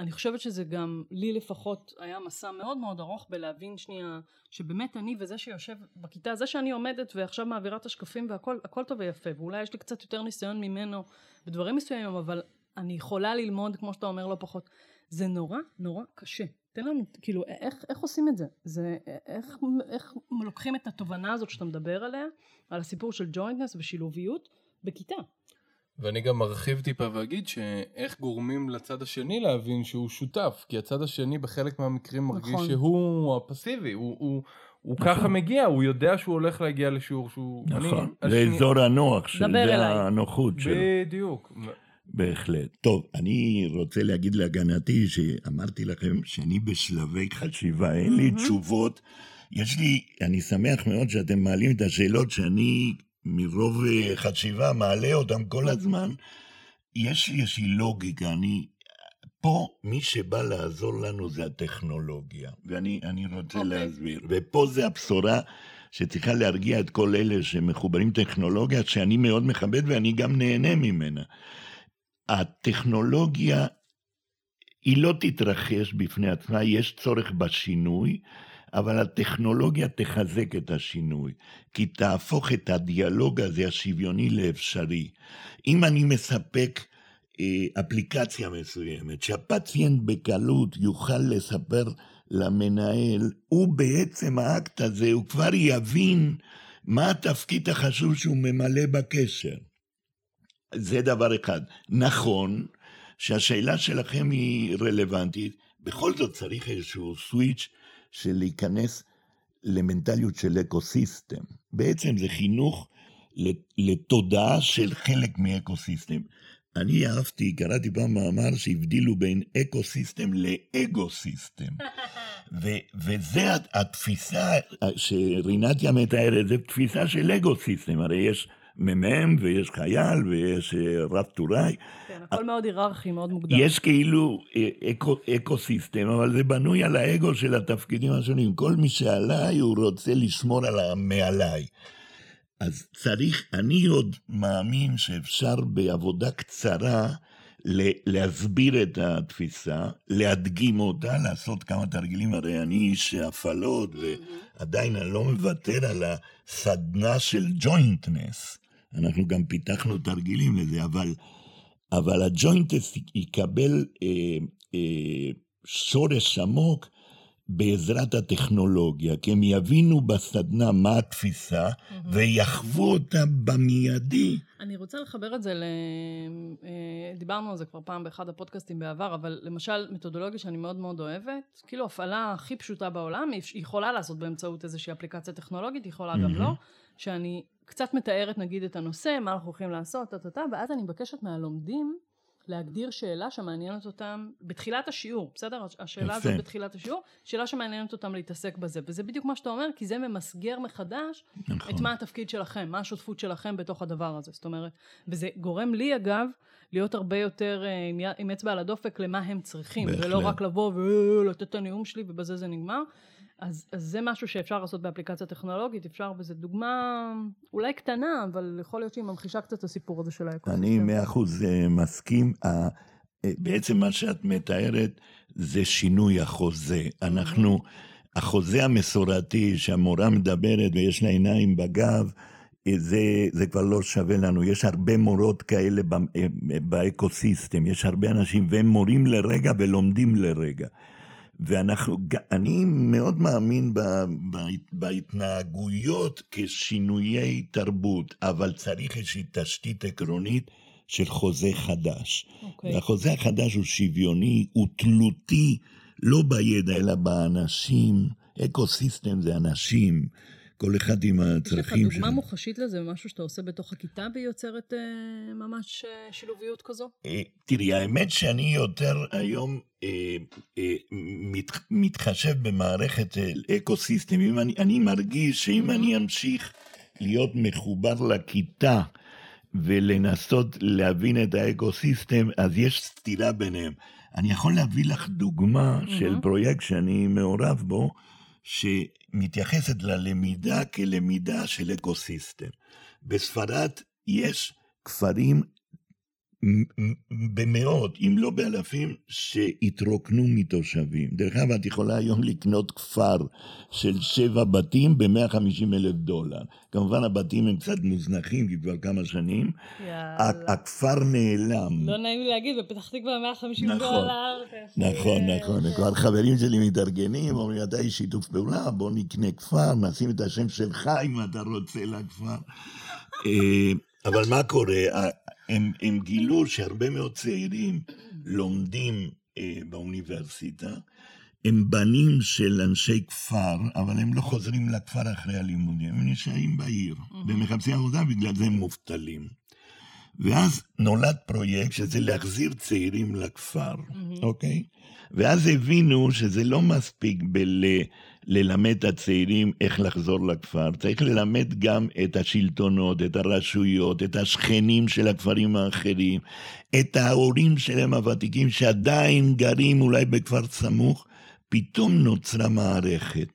אני חושבת שזה גם, לי לפחות, היה מסע מאוד מאוד ארוך בלהבין שנייה, שבאמת אני וזה שיושב בכיתה, זה שאני עומדת ועכשיו מעבירה את השקפים והכל, הכל טוב ויפה, ואולי יש לי קצת יותר ניסיון ממנו בדברים מסוימים, אבל אני יכולה ללמוד, כמו שאתה אומר, לא פחות. זה נורא נורא קשה. תן לנו, כאילו, איך, איך עושים את זה? זה איך, איך לוקחים את התובנה הזאת שאתה מדבר עליה, על הסיפור של ג'וינטנס ושילוביות, בכיתה.
ואני גם ארחיב טיפה ואגיד שאיך גורמים לצד השני להבין שהוא שותף, כי הצד השני בחלק מהמקרים מרגיש נכון. שהוא הפסיבי, הוא, הוא, הוא נכון. ככה מגיע, הוא יודע שהוא הולך להגיע לשיעור שהוא...
נכון, זה השני... אזור הנוח שלו, זה הנוחות שלו.
בדיוק.
בהחלט. טוב, אני רוצה להגיד להגנתי שאמרתי לכם שאני בשלבי חשיבה, אין לי תשובות. יש לי, אני שמח מאוד שאתם מעלים את השאלות שאני מרוב אה, חשיבה מעלה אותן כל הזמן. יש לי איזושהי לוגיקה, אני... פה מי שבא לעזור לנו זה הטכנולוגיה, ואני רוצה okay. אוקיי. להסביר. ופה זה הבשורה שצריכה להרגיע את כל אלה שמחוברים טכנולוגיה, שאני מאוד מכבד ואני גם נהנה ממנה. הטכנולוגיה היא לא תתרחש בפני עצמה, יש צורך בשינוי, אבל הטכנולוגיה תחזק את השינוי, כי תהפוך את הדיאלוג הזה השוויוני לאפשרי. אם אני מספק אה, אפליקציה מסוימת, שהפציינט בקלות יוכל לספר למנהל, הוא בעצם האקט הזה, הוא כבר יבין מה התפקיד החשוב שהוא ממלא בקשר. זה דבר אחד. נכון שהשאלה שלכם היא רלוונטית, בכל זאת צריך איזשהו switch של להיכנס למנטליות של ecosystem. בעצם זה חינוך לתודעה של חלק מ ecosystem. אני אהבתי, קראתי פעם מאמר שהבדילו בין ecosystem ל ego-system. וזה התפיסה שרינתיה מתארת, זו תפיסה של ego-system, הרי יש מ"מ ויש חייל ויש אה, רב טוראי.
כן, הכל מאוד היררכי, מאוד מוגדר.
יש כאילו אה, eco, ecosystem, אבל זה בנוי על האגו של התפקידים השונים. כל מי שעליי, הוא רוצה לשמור על המעליי. אז צריך, אני עוד מאמין שאפשר בעבודה קצרה להסביר את התפיסה, להדגים אותה, לעשות כמה תרגילים, הרי אני איש הפעלות, ועדיין אני לא מוותר על הסדנה של jointness. אנחנו גם פיתחנו תרגילים לזה, אבל, אבל הג'וינטס יקבל אה, אה, שורש עמוק בעזרת הטכנולוגיה, כי הם יבינו בסדנה מה התפיסה mm-hmm. ויחוו אותה במיידי.
אני רוצה לחבר את זה ל... אה, דיברנו על זה כבר פעם באחד הפודקאסטים בעבר, אבל למשל מתודולוגיה שאני מאוד מאוד אוהבת, כאילו הפעלה הכי פשוטה בעולם, היא יכולה לעשות באמצעות איזושהי אפליקציה טכנולוגית, היא יכולה mm-hmm. גם לא, שאני קצת מתארת נגיד את הנושא, מה אנחנו הולכים לעשות, טה-טה-טה, ואז אני מבקשת מהלומדים להגדיר שאלה שמעניינת אותם בתחילת השיעור, בסדר? השאלה הזאת בתחילת השיעור, שאלה שמעניינת אותם להתעסק בזה, וזה בדיוק מה שאתה אומר, כי זה ממסגר מחדש נכון. את מה התפקיד שלכם, מה השותפות שלכם בתוך הדבר הזה, זאת אומרת, וזה גורם לי אגב, להיות הרבה יותר אה, עם, עם אצבע על הדופק למה הם צריכים, בהחלט. ולא רק לבוא ולתת את הנאום שלי ובזה זה נגמר. אז, אז זה משהו שאפשר לעשות באפליקציה טכנולוגית, אפשר, וזו דוגמה אולי קטנה, אבל יכול להיות שהיא ממחישה קצת את הסיפור הזה של האקוסיסטם.
אני מאה אחוז אה, מסכים. אה, בעצם מה שאת מתארת זה שינוי החוזה. אנחנו, החוזה המסורתי שהמורה מדברת ויש לה עיניים בגב, אה, זה, זה כבר לא שווה לנו. יש הרבה מורות כאלה באקוסיסטם, יש הרבה אנשים, והם מורים לרגע ולומדים לרגע. ואנחנו, אני מאוד מאמין ב, ב, בהתנהגויות כשינויי תרבות, אבל צריך איזושהי תשתית עקרונית של חוזה חדש. Okay. אוקיי. והחוזה החדש הוא שוויוני, הוא תלותי, לא בידע, אלא באנשים. אקו סיסטם זה אנשים. כל אחד עם הצרכים שלו.
יש לך דוגמה מוחשית לזה, משהו שאתה עושה בתוך הכיתה והיא יוצרת אה, ממש אה, שילוביות כזו?
אה, תראי, האמת שאני יותר היום אה, אה, מת, מתחשב במערכת אקו-סיסטמים. אני, אני מרגיש שאם אני אמשיך להיות מחובר לכיתה ולנסות להבין את ה ecosystem, אז יש סתירה ביניהם. אני יכול להביא לך דוגמה של פרויקט שאני מעורב בו, שמתייחסת ללמידה כלמידה של ecosystem. בספרד יש כפרים במאות, אם לא באלפים, שהתרוקנו מתושבים. דרך אגב, את יכולה היום לקנות כפר של שבע בתים ב-150 אלף דולר. כמובן הבתים הם קצת מוזנחים, כי כבר כמה שנים. יאללה. הכפר נעלם.
לא נעים לי להגיד, בפתח תקווה 150 נכון, דולר.
נכון, נכון. כבר חברים שלי מתארגנים, אומרים, אתה איש שיתוף פעולה, בוא נקנה כפר, נשים את השם שלך אם אתה רוצה לכפר. אה, אבל מה קורה? הם, הם גילו שהרבה מאוד צעירים לומדים אה, באוניברסיטה, הם בנים של אנשי כפר, אבל הם לא חוזרים לכפר אחרי הלימודים, הם נשארים בעיר, ומחפשים עבודה, בגלל זה הם מובטלים. ואז נולד פרויקט שזה להחזיר צעירים לכפר, אוקיי? ואז הבינו שזה לא מספיק בל... ללמד את הצעירים איך לחזור לכפר, צריך ללמד גם את השלטונות, את הרשויות, את השכנים של הכפרים האחרים, את ההורים שלהם הוותיקים שעדיין גרים אולי בכפר סמוך, פתאום נוצרה מערכת.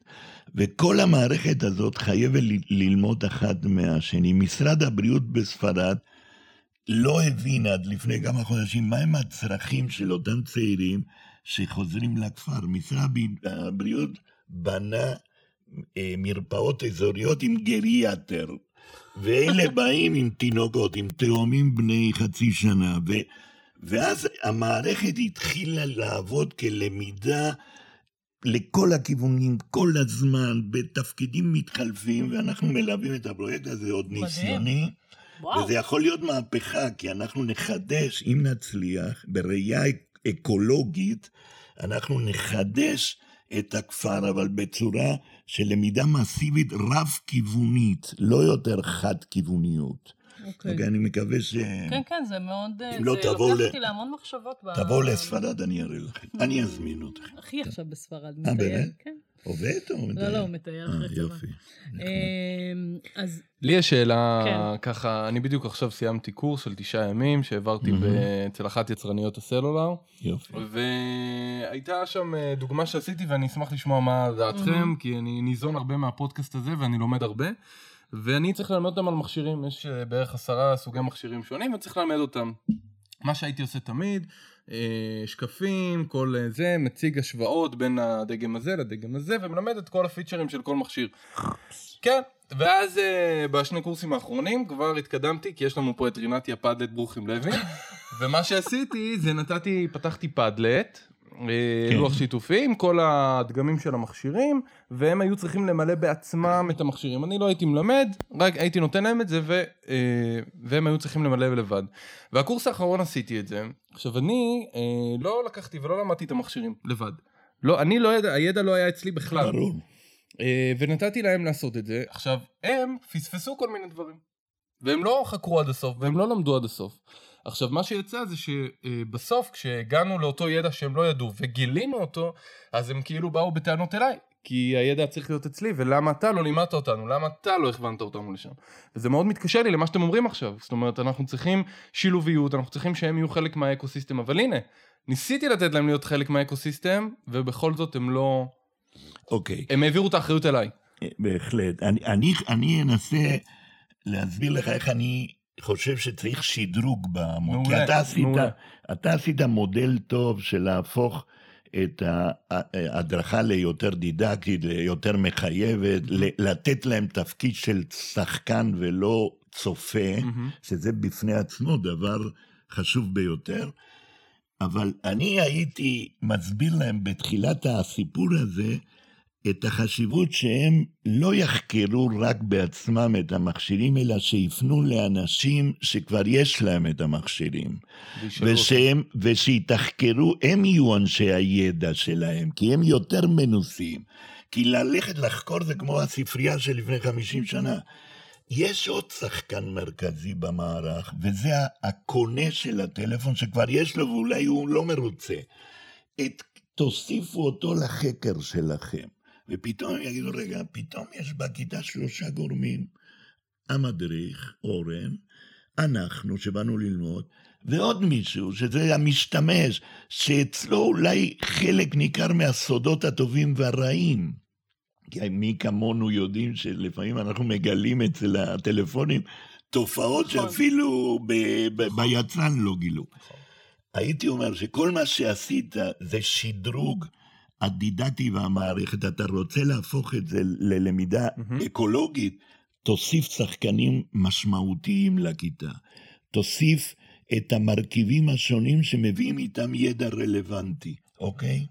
וכל המערכת הזאת חייבת ללמוד אחד מהשני. משרד הבריאות בספרד לא הבין עד לפני כמה חודשים מהם הצרכים של אותם צעירים שחוזרים לכפר. משרד הבריאות בנה אה, מרפאות אזוריות עם גריאטר, ואלה באים עם תינוקות, עם תאומים בני חצי שנה, ו, ואז המערכת התחילה לעבוד כלמידה לכל הכיוונים, כל הזמן, בתפקידים מתחלפים, ואנחנו מלווים את הפרויקט הזה עוד ניסיוני. וואו. וזה יכול להיות מהפכה, כי אנחנו נחדש, אם נצליח, בראייה אקולוגית, אנחנו נחדש את הכפר, אבל בצורה של למידה מסיבית רב-כיוונית, לא יותר חד-כיווניות. אוקיי. Okay. אוקיי, אני מקווה ש...
כן, כן, זה מאוד... אם לא, זה לוקח אותי להמון מחשבות.
תבואו לספרד, אני אראה לכם. אני אזמין אתכם.
אחי עכשיו בספרד.
אה, באמת? כן. עובד או
מטייל? לא, לא, הוא מטייל אחרי צבא.
יופי.
אמ,
אז... לי יש שאלה, כן. ככה, אני בדיוק עכשיו סיימתי קורס של תשעה ימים שהעברתי אצל אחת יצרניות הסלולר.
יופי.
והייתה שם אה, דוגמה שעשיתי ואני אשמח לשמוע מה דעתכם, כי אני ניזון הרבה מהפודקאסט הזה ואני לומד הרבה. ואני צריך ללמד אותם על מכשירים, יש אה, בערך עשרה סוגי מכשירים שונים וצריך ללמד אותם. מה שהייתי עושה תמיד, אה, שקפים, כל אה, זה, מציג השוואות בין הדגם הזה לדגם הזה, ומלמד את כל הפיצ'רים של כל מכשיר. כן, ואז בשני קורסים האחרונים כבר התקדמתי, כי יש לנו פה את רינתיה פדלט ברוכים לוי, ומה שעשיתי זה נתתי, פתחתי פדלט, אה, כן. לוח שיתופי עם כל הדגמים של המכשירים, והם היו צריכים למלא בעצמם את המכשירים. אני לא הייתי מלמד, רק הייתי נותן להם את זה, ו, אה, והם היו צריכים למלא לבד. והקורס האחרון עשיתי את זה. עכשיו, אני אה, לא לקחתי ולא למדתי את המכשירים לבד. לא, אני לא ידע, הידע לא היה אצלי בכלל. ברור. ונתתי להם לעשות את זה. עכשיו, הם פספסו כל מיני דברים. והם לא חקרו עד הסוף, והם לא למדו עד הסוף. עכשיו מה שיצא זה שבסוף כשהגענו לאותו ידע שהם לא ידעו וגילינו אותו אז הם כאילו באו בטענות אליי כי הידע צריך להיות אצלי ולמה אתה לא לימדת אותנו? למה אתה לא הכוונת אותנו לשם? וזה מאוד מתקשר לי למה שאתם אומרים עכשיו. זאת אומרת אנחנו צריכים שילוביות אנחנו צריכים שהם יהיו חלק מהאקוסיסטם אבל הנה ניסיתי לתת להם להיות חלק מהאקוסיסטם ובכל זאת הם לא
אוקיי. okay.
הם העבירו את האחריות אליי.
בהחלט. אני, אני, אני אנסה להסביר לך איך אני חושב שצריך שדרוג במודל. מעולה, אתה עשית. אתה עשית מודל טוב של להפוך את ההדרכה ליותר דידקטית, ליותר מחייבת, לתת להם תפקיד של שחקן ולא צופה, שזה בפני עצמו דבר חשוב ביותר. אבל אני הייתי מסביר להם בתחילת הסיפור הזה, את החשיבות שהם לא יחקרו רק בעצמם את המכשירים, אלא שיפנו לאנשים שכבר יש להם את המכשירים. ושהם, ושיתחקרו, הם יהיו אנשי הידע שלהם, כי הם יותר מנוסים. כי ללכת לחקור זה כמו הספרייה של לפני 50 שנה. יש עוד שחקן מרכזי במערך, וזה הקונה של הטלפון שכבר יש לו ואולי הוא לא מרוצה. את, תוסיפו אותו לחקר שלכם. ופתאום יגידו, רגע, פתאום יש בכיתה שלושה גורמים. המדריך, אורן, אנחנו שבאנו ללמוד, ועוד מישהו, שזה המשתמש, שאצלו אולי חלק ניכר מהסודות הטובים והרעים. כי מי כמונו יודעים שלפעמים אנחנו מגלים אצל הטלפונים תופעות נכון. שאפילו ביצרן לא גילו. נכון. הייתי אומר שכל מה שעשית זה שדרוג הדידקטי והמערכת. אתה רוצה להפוך את זה ללמידה mm-hmm. אקולוגית, תוסיף שחקנים משמעותיים לכיתה. תוסיף את המרכיבים השונים שמביאים איתם ידע רלוונטי, אוקיי?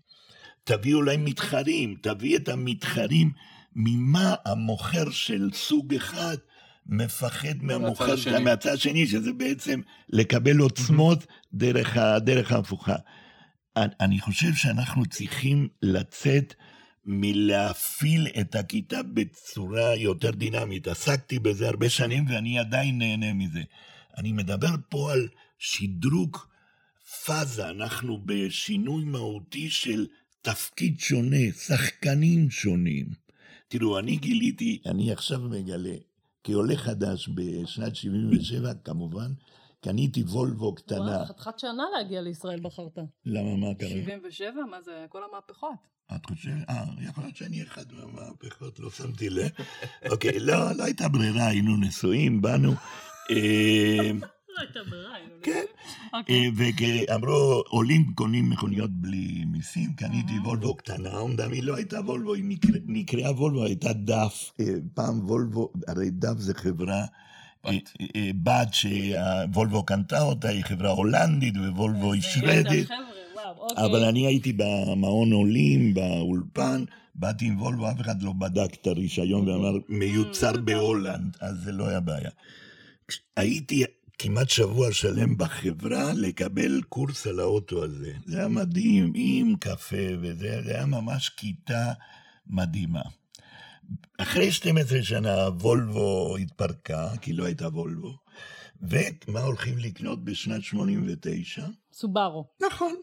תביא אולי מתחרים, תביא את המתחרים ממה המוכר של סוג אחד מפחד מהמוכר מהצד השני, שזה בעצם לקבל עוצמות דרך, הדרך ההפוכה. אני חושב שאנחנו צריכים לצאת מלהפעיל את הכיתה בצורה יותר דינמית. עסקתי בזה הרבה שנים ואני עדיין נהנה מזה. אני מדבר פה על שדרוג פאזה, אנחנו בשינוי מהותי של תפקיד שונה, שחקנים שונים. תראו, אני גיליתי, אני עכשיו מגלה, כעולה חדש בשנת 77, כמובן, קניתי וולבו קטנה. וואו,
חתיכת שנה להגיע לישראל בחרת.
למה, מה קרה?
77? מה זה, כל המהפכות.
את חושבת? אה, יכול להיות שאני אחד מהמהפכות, לא שמתי לב. אוקיי, לא, לא הייתה ברירה, היינו נשואים, באנו.
אה, לא הייתה ברירה, היינו
כן. אוקיי. אה, ואמרו, עולים קונים מכוניות בלי מיסים, קניתי וולבו קטנה, אומנם היא לא הייתה וולבו, היא נקראה וולבו, הייתה דף, אה, פעם וולבו, הרי דף זה חברה בת שוולבו קנתה אותה, היא חברה הולנדית ווולבו היא שוודית. אוקיי. אבל אני הייתי במעון עולים, באולפן, באתי עם וולבו, אף אחד לא בדק את הרישיון ואמר, מיוצר mm, בהולנד, אז זה לא היה בעיה. הייתי כמעט שבוע שלם בחברה לקבל קורס על האוטו הזה. זה היה מדהים, עם קפה וזה, זה היה ממש כיתה מדהימה. אחרי 12 שנה וולבו התפרקה, כי לא הייתה וולבו. ומה הולכים לקנות בשנת 89?
סובארו.
נכון.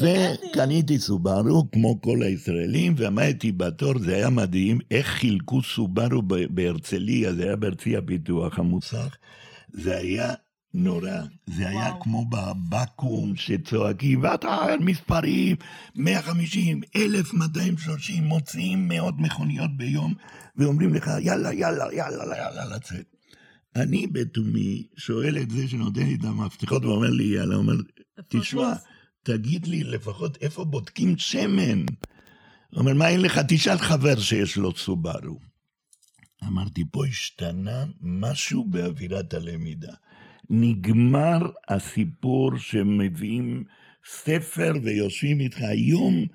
וקניתי סובארו, כמו כל הישראלים, ועמדתי בתור, זה היה מדהים, איך חילקו סובארו בהרצליה, זה היה בהרצליה פיתוח המוסך. זה היה נורא. זה היה וואו. כמו בבקו"ם שצועקים, ואתה מספרים, 150, 1230, מוציאים מאות מכוניות ביום, ואומרים לך, יאללה, יאללה, יאללה, יאללה, לצאת. אני בתומי שואל את זה שנותן לי את המפתחות ואומר לי, יאללה, אומר, תשמע, תגיד לי לפחות איפה בודקים שמן. הוא אומר, מה אין לך? תשאל חבר שיש לו סובארו. אמרתי, פה השתנה משהו באווירת הלמידה. נגמר הסיפור שמביאים ספר ויושבים איתך. היום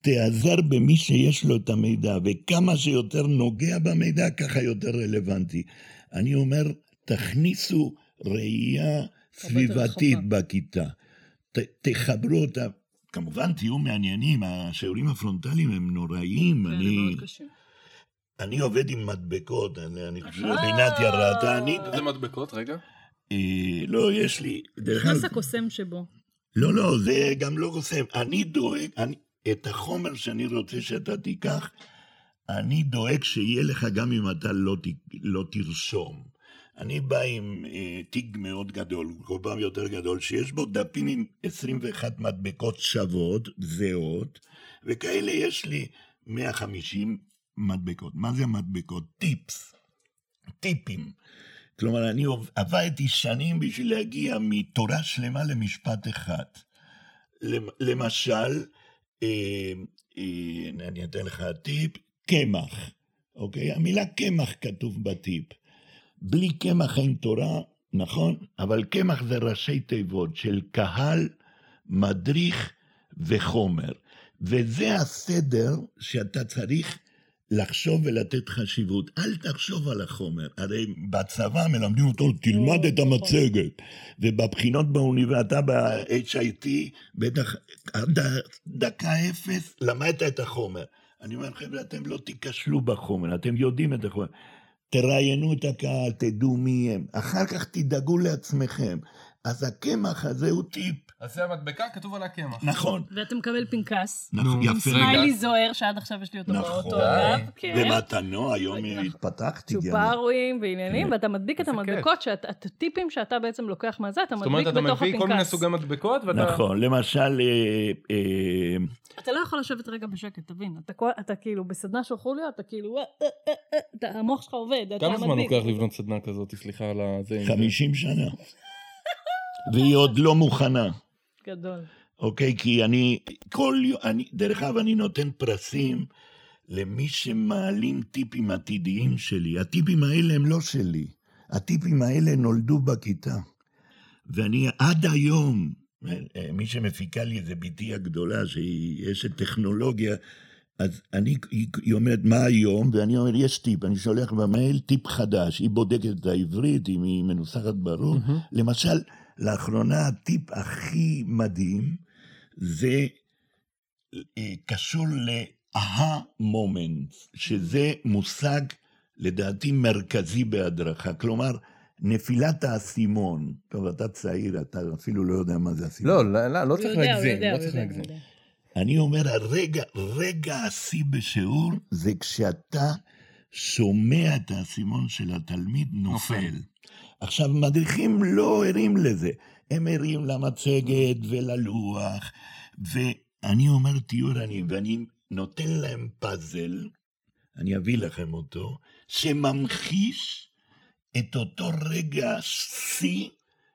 תיעזר במי שיש לו את המידע, וכמה שיותר נוגע במידע, ככה יותר רלוונטי. אני אומר, תכניסו ראייה סביבתית בכיתה. ת, תחברו אותה. כמובן תהיו מעניינים, השיעורים הפרונטליים הם נוראיים.
כן, אני... מאוד קשה.
אני עובד עם מדבקות, אני, אני חושב שרינת ירדה, אני...
איזה מדבקות? רגע.
אה, לא, יש לי...
נכנס הקוסם שבו.
לא, לא, זה גם לא קוסם. אני דואג, אני, את החומר שאני רוצה שאתה תיקח, אני דואג שיהיה לך גם אם אתה לא, לא תרשום. אני בא עם אה, תיק מאוד גדול, פעם יותר גדול, שיש בו דפים עם 21 מדבקות שוות, זהות, וכאלה יש לי 150 מדבקות. מה זה מדבקות? טיפס, טיפים. כלומר, אני עבדתי שנים בשביל להגיע מתורה שלמה למשפט אחד. למשל, אה, אה, אני אתן לך טיפ, קמח, אוקיי? המילה קמח כתוב בטיפ. בלי קמח אין תורה, נכון? אבל קמח זה ראשי תיבות של קהל, מדריך וחומר. וזה הסדר שאתה צריך לחשוב ולתת חשיבות. אל תחשוב על החומר. הרי בצבא מלמדים אותו, תלמד את המצגת. ובבחינות באוניברסיטה, ב-HIT, בטח עד דקה אפס למדת את החומר. אני אומר, חבר'ה, אתם לא תיכשלו בחומר, אתם יודעים את החומר. תראיינו את הקהל, תדעו מי הם. אחר כך תדאגו לעצמכם. אז הקמח הזה הוא טיפ.
אז זה המדבקה, כתוב על הקמח.
נכון.
ואתה מקבל פנקס.
נכון, יפה.
סמיילי זוהר, שעד עכשיו יש לי אותו
נכון.
באוטו עליו. כן.
ומתנו, היום
נכון.
התפתחתי. גם.
צ'ופרים ועניינים,
כן.
ואתה מדביק את המדבקות, את הטיפים שאתה בעצם לוקח מהזה, אתה
זאת אומרת,
מדביק
אתה
בתוך
מביא כל מיני
הפנקס.
סוגי מדבקות, ואתה...
נכון, למשל, אה, אה,
אתה לא יכול לשבת רגע בשקט, תבין. אתה כאילו, בסדנה של חוליו, אתה כאילו, אה, אה, אה, אה, המוח שלך עובד, אתה
כמה זמן
מדביק.
לוקח לבנות סדנה כזאת? סליחה על. עם זה.
50 שנה. והיא עוד לא מוכנה.
גדול.
אוקיי? כי אני, כל יום, אני, דרך אגב, אני נותן פרסים למי שמעלים טיפים עתידיים שלי. הטיפים האלה הם לא שלי. הטיפים האלה נולדו בכיתה. ואני עד היום, אה, מי שמפיקה לי זה בתי הגדולה, שהיא אשת טכנולוגיה, אז אני, היא, אומרת, מה היום? ואני אומר, יש טיפ. אני שולח במייל טיפ חדש. היא בודקת את העברית, אם היא מנוסחת ברור.
מהמם.
למשל, לאחרונה הטיפ הכי מדהים זה אה, קשור ל-aha moment, שזה מושג לדעתי מרכזי בהדרכה. כלומר, נפילת האסימון. טוב, אתה צעיר, אתה אפילו לא יודע מה זה אסימון.
לא, לא, לא, לא צריך להגזים, לא צריך להגזים.
אני אומר, הרגע, רגע השיא בשיעור זה כשאתה שומע את האסימון של התלמיד נופל.
נופל.
עכשיו, מדריכים לא ערים לזה. הם ערים למצגת וללוח, ואני אומר, תהיו ערניים, ואני נותן להם פאזל, אני אביא לכם אותו, שממחיש את אותו רגע שיא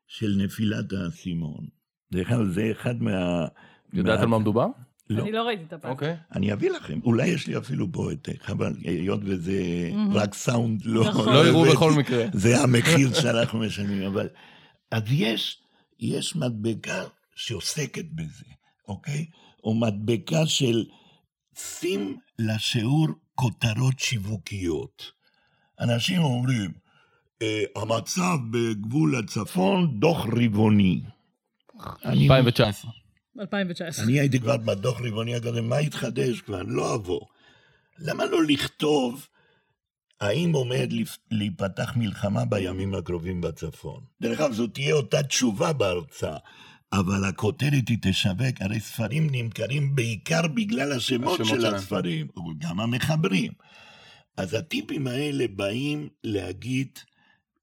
של נפילת האסימון. דרך אגב, זה אחד מה...
יודעת
מה-
על מה מדובר?
לא.
אני לא ראיתי את הפעם.
אוקיי.
אני אביא לכם, אולי יש לי אפילו פה העתק, אבל היות וזה. רק סאונד, לא...
נכון.
לא יראו. בכל מקרה.
זה המחיר שאנחנו משלמים, אבל... אז יש, יש מדבקה שעוסקת בזה, אוקיי? או מדבקה של שים לשיעור כותרות שיווקיות. אנשים אומרים, אה, המצב בגבול הצפון, דוח רבעוני. אני-
2019.
2019.
אני הייתי כבר בדוח רבעוני הקודם, מה התחדש כבר? לא אבוא. למה לא לכתוב האם עומד להיפתח מלחמה בימים הקרובים בצפון? דרך אגב, זו תהיה אותה תשובה בהרצאה, אבל הכותרת היא תשווק, הרי ספרים נמכרים בעיקר בגלל השמות
השמות
של
שלהם.
הספרים, גם המחברים. אז הטיפים האלה באים להגיד,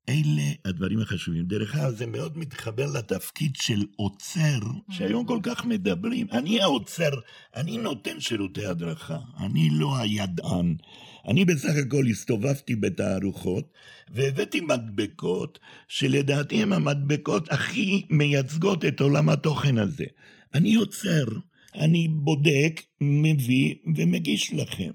אלה הדברים החשובים. דרך אגב, זה מאוד מתחבר לתפקיד של עוצר, שהיום כל כך מדברים. אני העוצר, אני נותן שירותי הדרכה, אני לא הידען. אני בסך הכל הסתובבתי בתערוכות, והבאתי מדבקות, שלדעתי הן המדבקות הכי מייצגות את עולם התוכן הזה. אני עוצר, אני בודק, מביא ומגיש לכם.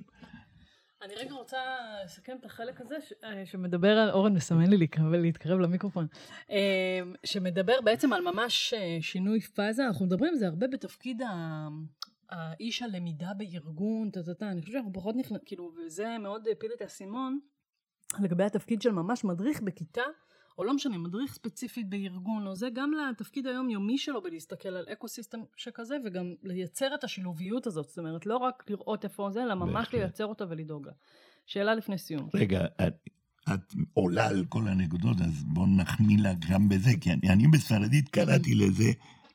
אני רגע רוצה לסכם את החלק הזה ש- אה, שמדבר על, אורן מסמן לי להתקרב, למיקרופון, אה, שמדבר בעצם על ממש אה, שינוי פאזה, אנחנו מדברים על זה הרבה בתפקיד ה... האיש הלמידה בארגון, טה-טה-טה, אני חושבת שאנחנו פחות נכנס, כאילו, וזה מאוד הפיל את האסימון, לגבי התפקיד של ממש מדריך בכיתה, או לא משנה, מדריך ספציפית בארגון, או זה גם לתפקיד היומיומי שלו בלהסתכל על אקו סיסטם שכזה, וגם לייצר את השילוביות הזאת, זאת אומרת, לא רק לראות איפה זה, אלא ממש
בהחלט.
לייצר אותה ולדאוג לה. שאלה לפני סיום.
רגע, את, את עולה על כל הנקודות, אז בואו נחמיא לה גם בזה, כי אני, אני בספרדית קראתי לזה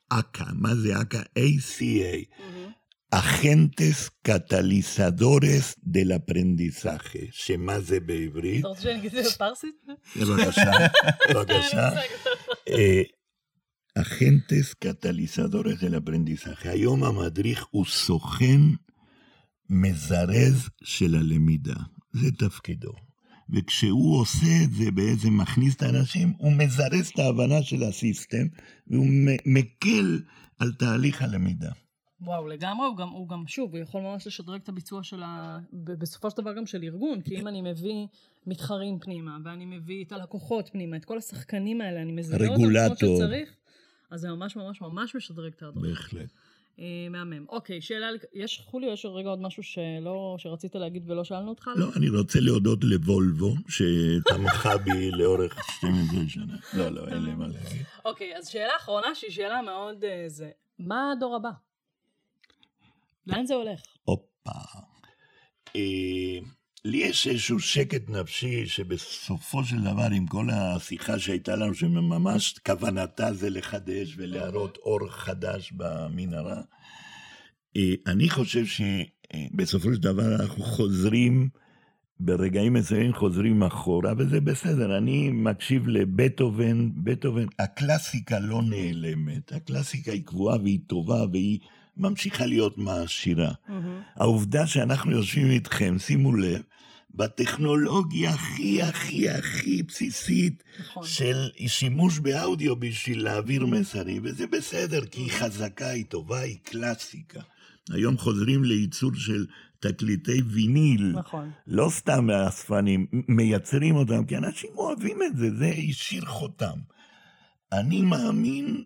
אכ"א. מה זה אכ"א? ACA. אגentes catalizadores del aprendizaje, שמה זה בעברית?
אתה רוצה שאני אגיד את זה בפרסית?
בבקשה, בבקשה. agentes catalizadores del aprendizaje. היום המדריך הוא סוכן מזרז של הלמידה. זה תפקידו. וכשהוא עושה את זה, בעצם מכניס את האנשים, הוא מזרז את ההבנה של הסיסטם, והוא מקל על תהליך הלמידה.
וואו, לגמרי, הוא גם, הוא גם, שוב, הוא יכול ממש לשדרג את הביצוע של ה... בסופו של דבר גם של ארגון, כי אם אני מביא מתחרים פנימה, ואני מביא את הלקוחות פנימה, את כל השחקנים האלה, אני מזהה אותם כמו. שצריך, אז זה ממש ממש ממש משדרג את ההדרכה.
בהחלט.
אה, מהמם. אוקיי, שאלה, יש, חולי, יש רגע עוד משהו שלא, שרצית להגיד ולא שאלנו אותך?
לא, אני רוצה להודות לוולבו, שתמכה בי לאורך 12 שנה. לא, לא, אין לי מה להגיד.
אוקיי, אז שאלה אחרונה, שהיא שאלה מאוד אה, זה, מה הדור הבא? לאן זה הולך?
הופה. אה, לי יש איזשהו שקט נפשי שבסופו של דבר, עם כל השיחה שהייתה לנו, שממש כוונתה זה לחדש ולהראות אור חדש במנהרה, אה, אני חושב שבסופו של דבר אנחנו חוזרים, ברגעים מסוימים חוזרים אחורה, וזה בסדר. אני מקשיב לבטהובן, בטהובן, הקלאסיקה לא נעלמת, הקלאסיקה היא קבועה והיא טובה והיא ממשיכה להיות מעשירה. Mm-hmm. העובדה שאנחנו יושבים איתכם, שימו לב, בטכנולוגיה הכי הכי הכי בסיסית נכון. של שימוש באודיו בשביל להעביר מסרים, וזה בסדר, כי היא חזקה, היא טובה, היא קלאסיקה. היום חוזרים לייצור של תקליטי ויניל. נכון. לא סתם מהאספנים, מייצרים אותם, כי אנשים אוהבים את זה, זה השאיר חותם. אני מאמין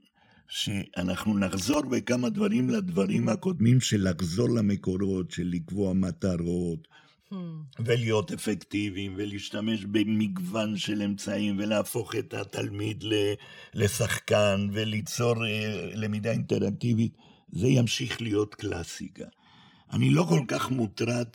שאנחנו נחזור בכמה דברים לדברים הקודמים של לחזור למקורות, של לקבוע מטרות, hmm. ולהיות אפקטיביים, ולהשתמש במגוון של אמצעים, ולהפוך את התלמיד לשחקן, וליצור אה, למידה אינטראקטיבית, זה ימשיך להיות קלאסיקה. אני לא כל כך מוטרד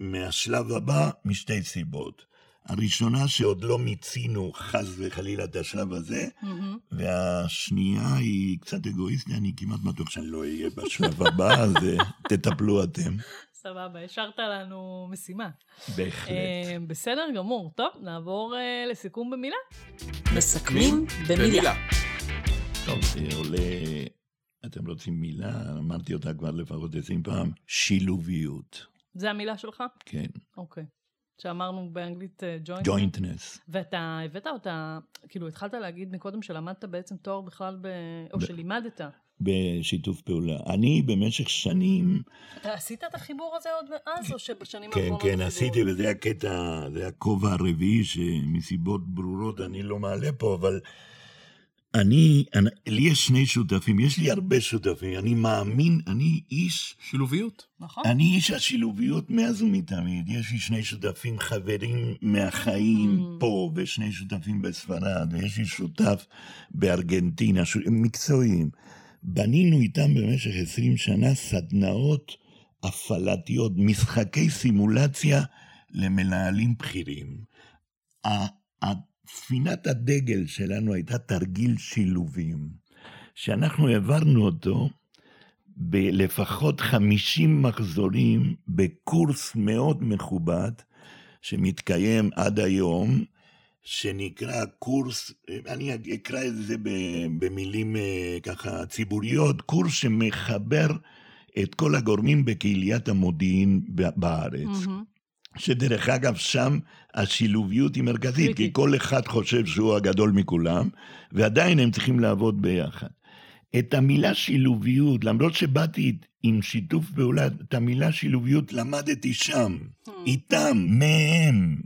מהשלב הבא משתי סיבות. הראשונה שעוד לא מיצינו חס וחלילה את השלב הזה, mm-hmm. והשנייה היא קצת אגואיסטית, אני כמעט בטוח שאני לא אהיה בשלב הבא, אז אה, תטפלו אתם.
סבבה, השארת לנו משימה.
בהחלט. Uh,
בסדר גמור. טוב, נעבור uh, לסיכום במילה.
מסכמים במילה.
טוב, זה עולה... אתם רוצים מילה? אמרתי אותה כבר לפחות עשרים פעם, שילוביות.
זה המילה שלך?
כן.
אוקיי. Okay. שאמרנו באנגלית
ג'וינטנס. Uh, ג'וינטנס.
ואתה הבאת אותה, כאילו התחלת להגיד מקודם שלמדת בעצם תואר בכלל, ב... או ב... שלימדת.
בשיתוף פעולה. אני במשך שנים...
אתה עשית את החיבור הזה עוד מאז, או שבשנים
כן, האחרונות... כן, כן, עשיתי, וזה הקטע, זה הכובע הרביעי שמסיבות ברורות אני לא מעלה פה, אבל אני, אני, לי יש שני שותפים, יש לי הרבה שותפים, אני מאמין, אני איש...
שילוביות.
נכון.
אני איש השילוביות מאז ומתמיד. יש לי שני שותפים חברים מהחיים mm. פה, ושני שותפים בספרד, ויש לי שותף בארגנטינה, ש... מקצועיים. בנינו איתם במשך עשרים שנה סדנאות הפעלתיות, משחקי סימולציה למנהלים בכירים. ספינת הדגל שלנו הייתה תרגיל שילובים, שאנחנו העברנו אותו בלפחות 50 מחזורים בקורס מאוד מכובד, שמתקיים עד היום, שנקרא קורס, אני אקרא את זה במילים אה, ככה ציבוריות, קורס שמחבר את כל הגורמים בקהיליית המודיעין בארץ. Mm-hmm. שדרך אגב, שם השילוביות היא מרכזית, כי כל אחד חושב שהוא הגדול מכולם, ועדיין הם צריכים לעבוד ביחד. את המילה שילוביות, למרות שבאתי עם שיתוף פעולה, את המילה שילוביות למדתי שם, hmm. איתם, מהם.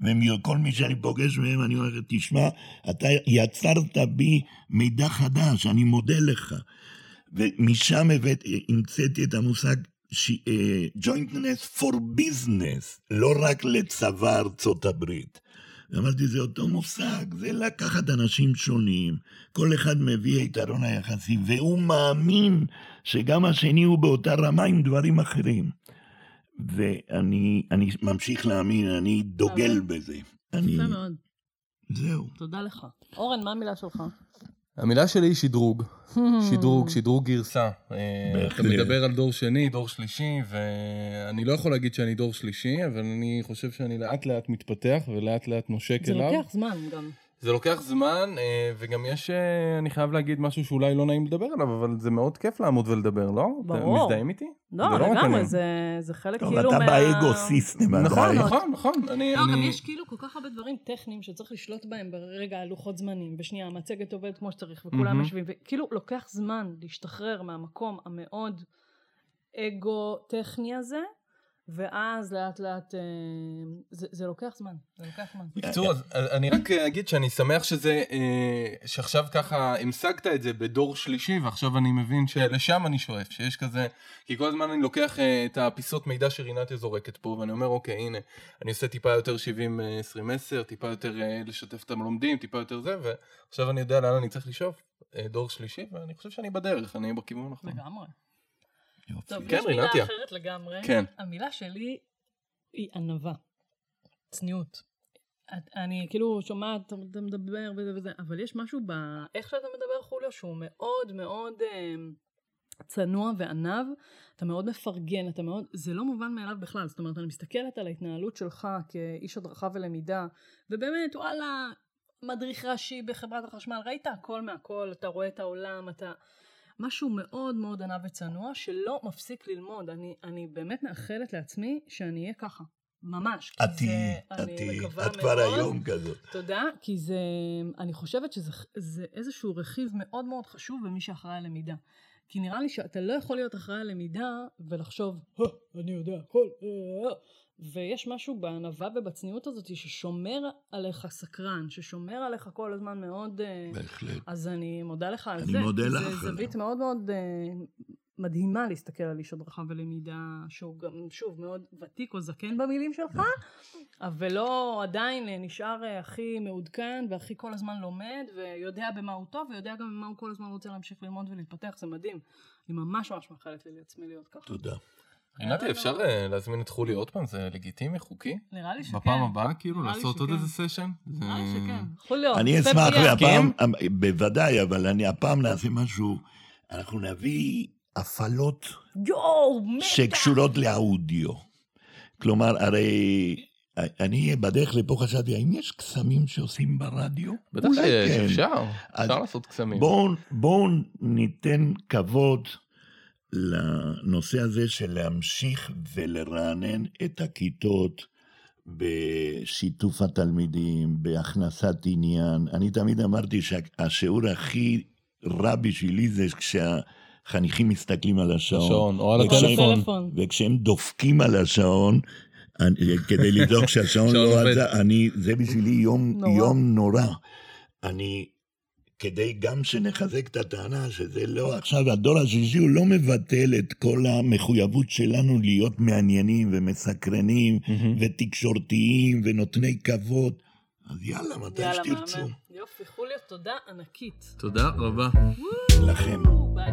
וכל מי שאני פוגש מהם, אני אומר, תשמע, אתה יצרת בי מידע חדש, אני מודה לך. ומשם המצאתי את המושג ג'וינטנס פור ביזנס, לא רק לצבא ארצות הברית. אמרתי, זה אותו מושג, זה לקחת אנשים שונים, כל אחד מביא היתרון היחסי, והוא מאמין שגם השני הוא באותה רמה עם דברים אחרים. ואני ממשיך להאמין, אני דוגל בזה.
יפה מאוד.
זהו.
תודה לך. אורן, מה המילה שלך?
המילה שלי היא שדרוג. שדרוג, שדרוג גרסה. אתה מדבר על דור שני, דור שלישי, ואני לא יכול להגיד שאני דור שלישי, אבל אני חושב שאני לאט לאט מתפתח ולאט לאט נושק אליו.
זה לוקח זמן גם.
זה לוקח זמן, אה, וגם יש, אה, אני חייב להגיד משהו שאולי לא נעים לדבר עליו, אבל זה מאוד כיף לעמוד ולדבר, לא?
ברור.
אתם מזדהים איתי?
לא, לא לגמרי, זה, זה חלק
טוב,
כאילו
מה... אתה באגו-סיסטם
נכון, נכון, נכון. אני,
לא, אני... גם יש כאילו כל כך הרבה דברים טכניים שצריך לשלוט בהם ברגע הלוחות זמנים, ושנייה, המצגת עובדת כמו שצריך, וכולם יושבים, וכאילו לוקח זמן להשתחרר מהמקום המאוד אגו-טכני הזה. ואז לאט לאט אה, זה, זה לוקח זמן, זה לוקח זמן.
בקיצור, אני רק אגיד שאני שמח שזה, אה, שעכשיו ככה המשגת את זה בדור שלישי, ועכשיו אני מבין שלשם אני שואף, שיש כזה, כי כל הזמן אני לוקח אה, את הפיסות מידע שרינתיה זורקת פה, ואני אומר, אוקיי, הנה, אני עושה טיפה יותר 70-20-10, טיפה יותר לשתף את הלומדים, טיפה יותר זה, ועכשיו אני יודע לאן אני צריך לשאוף, דור שלישי, ואני חושב שאני בדרך, אני בכיוון הנכון.
לגמרי.
יופי.
טוב, כן, יש מילה אחרת לגמרי.
כן.
המילה שלי היא ענווה. צניעות. אני כאילו שומעת, אתה מדבר וזה וזה, אבל יש משהו באיך שאתה מדבר חוליו שהוא מאוד מאוד אה, צנוע וענב, אתה מאוד מפרגן, אתה מאוד, זה לא מובן מאליו בכלל, זאת אומרת אני מסתכלת על ההתנהלות שלך כאיש הדרכה ולמידה, ובאמת וואלה, מדריך ראשי בחברת החשמל, ראית הכל מהכל, אתה רואה את העולם, אתה... משהו מאוד מאוד ענב וצנוע שלא מפסיק ללמוד. אני, אני באמת מאחלת לעצמי שאני אהיה ככה. ממש.
את תהיי, את תהיי, את כבר היום כזאת.
תודה, כי זה, אני חושבת שזה איזשהו רכיב מאוד מאוד חשוב במי שאחראי על למידה. כי נראה לי שאתה לא יכול להיות אחראי על למידה ולחשוב, אני יודע הכל, ויש משהו בענווה ובצניעות הזאת ששומר עליך סקרן, ששומר עליך כל הזמן מאוד...
בהחלט.
אז אני מודה לך על
אני
זה.
אני מודה לך.
זה זווית מאוד מאוד מדהימה להסתכל על איש הדרכה ולמידה שהוא גם שוב מאוד ותיק או זקן במילים שלך אבל לא עדיין נשאר הכי מעודכן והכי כל הזמן לומד ויודע במה הוא טוב ויודע גם במה הוא כל הזמן רוצה להמשיך ללמוד ולהתפתח זה מדהים אני ממש ממש מאחלת לי לעצמי להיות ככה.
תודה.
רינתי אפשר להזמין את חולי עוד פעם זה לגיטימי חוקי?
נראה לי שכן.
בפעם הבאה כאילו לעשות עוד איזה סשן?
נראה לי שכן. חוליו.
אני אשמח הפעם בוודאי אבל אני הפעם נעשה משהו אנחנו נביא הפעלות שקשורות לאודיו. כלומר, הרי אני בדרך לפה חשבתי, האם יש קסמים שעושים ברדיו?
בטח שיש, כן. אפשר, אפשר לעשות קסמים.
בואו בוא ניתן כבוד לנושא הזה של להמשיך ולרענן את הכיתות בשיתוף התלמידים, בהכנסת עניין. אני תמיד אמרתי שהשיעור הכי רע בשבילי זה כשה... חניכים מסתכלים על השעון.
השעון, או על הטלפון.
וכשהם דופקים על השעון, אני, כדי לבדוק שהשעון לא עזר, אני, זה בשבילי יום נורא. יום נורא. אני, כדי גם שנחזק את הטענה שזה לא עכשיו, הדור השישי הוא לא מבטל את כל המחויבות שלנו להיות מעניינים ומסקרנים mm-hmm. ותקשורתיים ונותני כבוד. אז יאללה, מתי שתרצו.
יופי, חוליו, תודה ענקית.
תודה רבה.
לכם.
ביי.